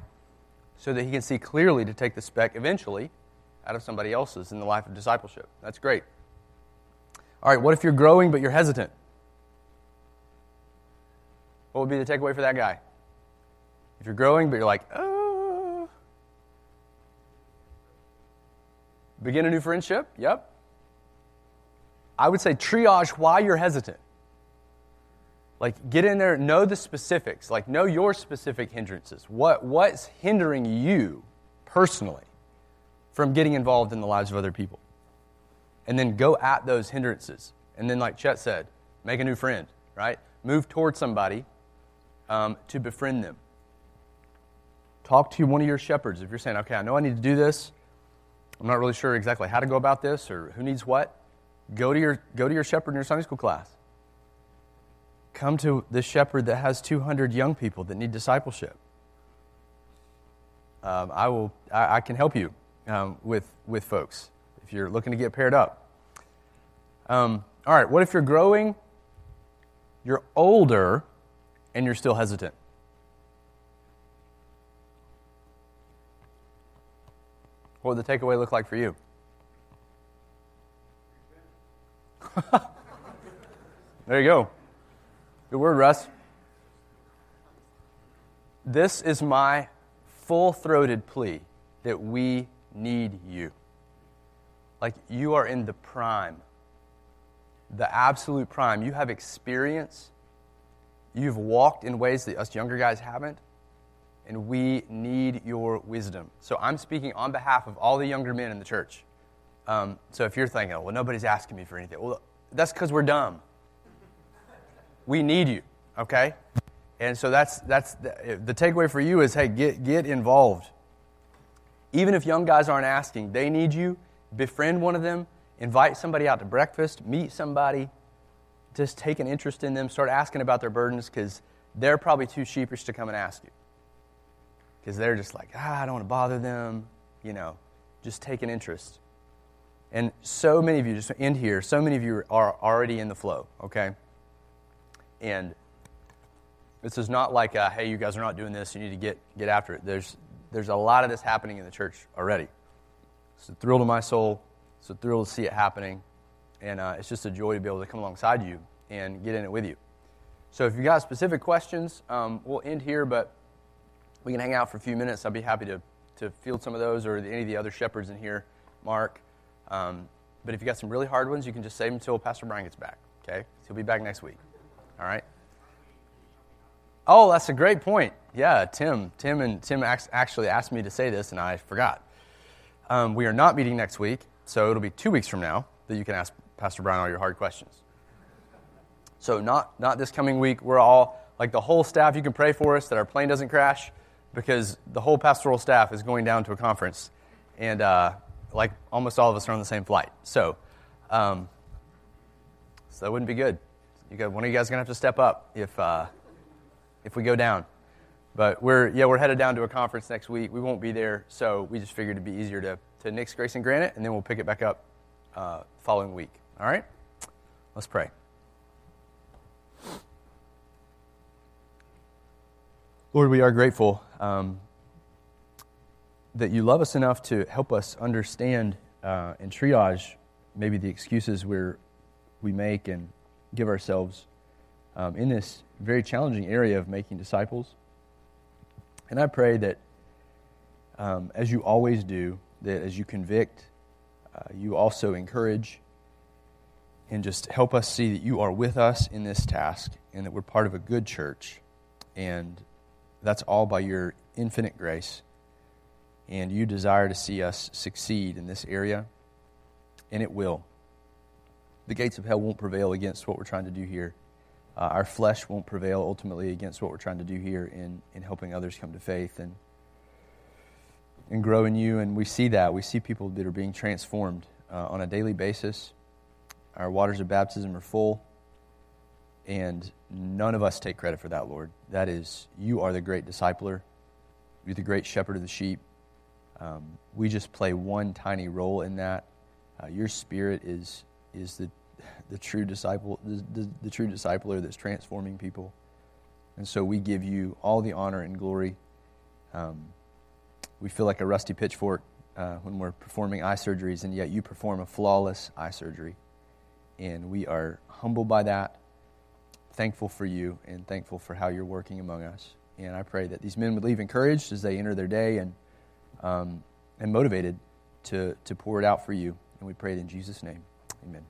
so that he can see clearly to take the speck eventually out of somebody else's in the life of discipleship. That's great. All right, what if you're growing but you're hesitant? What would be the takeaway for that guy? If you're growing but you're like, oh. Begin a new friendship? Yep. I would say triage why you're hesitant. Like, get in there, know the specifics, like, know your specific hindrances. What, what's hindering you personally from getting involved in the lives of other people? And then go at those hindrances. And then, like Chet said, make a new friend, right? Move towards somebody um, to befriend them. Talk to one of your shepherds. If you're saying, okay, I know I need to do this, I'm not really sure exactly how to go about this or who needs what, go to your, go to your shepherd in your Sunday school class come to the shepherd that has 200 young people that need discipleship. Um, I, will, I, I, can help you um, with, with folks if you're looking to get paired up. Um, all right, what if you're growing, you're older, and you're still hesitant? What would the takeaway look like for you? there you go. Good word, Russ. This is my full throated plea that we need you. Like you are in the prime, the absolute prime. You have experience. You've walked in ways that us younger guys haven't, and we need your wisdom. So I'm speaking on behalf of all the younger men in the church. Um, so if you're thinking, well, nobody's asking me for anything, well, that's because we're dumb. We need you, okay? And so that's, that's the, the takeaway for you is hey, get, get involved. Even if young guys aren't asking, they need you. Befriend one of them, invite somebody out to breakfast, meet somebody, just take an interest in them, start asking about their burdens because they're probably too sheepish to come and ask you. Because they're just like, ah, I don't want to bother them, you know, just take an interest. And so many of you, just end here, so many of you are already in the flow, okay? And this is not like, hey, you guys are not doing this, you need to get, get after it. There's, there's a lot of this happening in the church already. It's a thrill to my soul. It's a thrill to see it happening. And uh, it's just a joy to be able to come alongside you and get in it with you. So if you've got specific questions, um, we'll end here, but we can hang out for a few minutes. I'd be happy to, to field some of those or any of the other shepherds in here, Mark. Um, but if you've got some really hard ones, you can just save them until Pastor Brian gets back, okay? He'll be back next week. All right? Oh, that's a great point. Yeah, Tim. Tim and Tim actually asked me to say this, and I forgot. Um, we are not meeting next week, so it'll be two weeks from now that you can ask Pastor Brian all your hard questions. So not not this coming week. We're all like the whole staff. You can pray for us that our plane doesn't crash, because the whole pastoral staff is going down to a conference, and uh, like almost all of us are on the same flight. So, um, so that wouldn't be good. You got, one of you guys gonna have to step up if uh, if we go down. But we're yeah we're headed down to a conference next week. We won't be there, so we just figured it'd be easier to to nix Grace and Granite, and then we'll pick it back up uh, following week. All right, let's pray. Lord, we are grateful um, that you love us enough to help us understand uh, and triage maybe the excuses we're, we make and give ourselves um, in this very challenging area of making disciples. And I pray that um, as you always do, that as you convict, uh, you also encourage and just help us see that you are with us in this task and that we're part of a good church. And that's all by your infinite grace. And you desire to see us succeed in this area, and it will. The gates of hell won't prevail against what we're trying to do here. Uh, our flesh won't prevail ultimately against what we're trying to do here in, in helping others come to faith and, and grow in you. And we see that. We see people that are being transformed uh, on a daily basis. Our waters of baptism are full. And none of us take credit for that, Lord. That is, you are the great discipler. You're the great shepherd of the sheep. Um, we just play one tiny role in that. Uh, your spirit is, is the, the true disciple, the, the, the true discipler that's transforming people. And so we give you all the honor and glory. Um, we feel like a rusty pitchfork uh, when we're performing eye surgeries, and yet you perform a flawless eye surgery. And we are humbled by that thankful for you and thankful for how you're working among us. And I pray that these men would leave encouraged as they enter their day and, um, and motivated to, to pour it out for you. And we pray it in Jesus' name. Amen.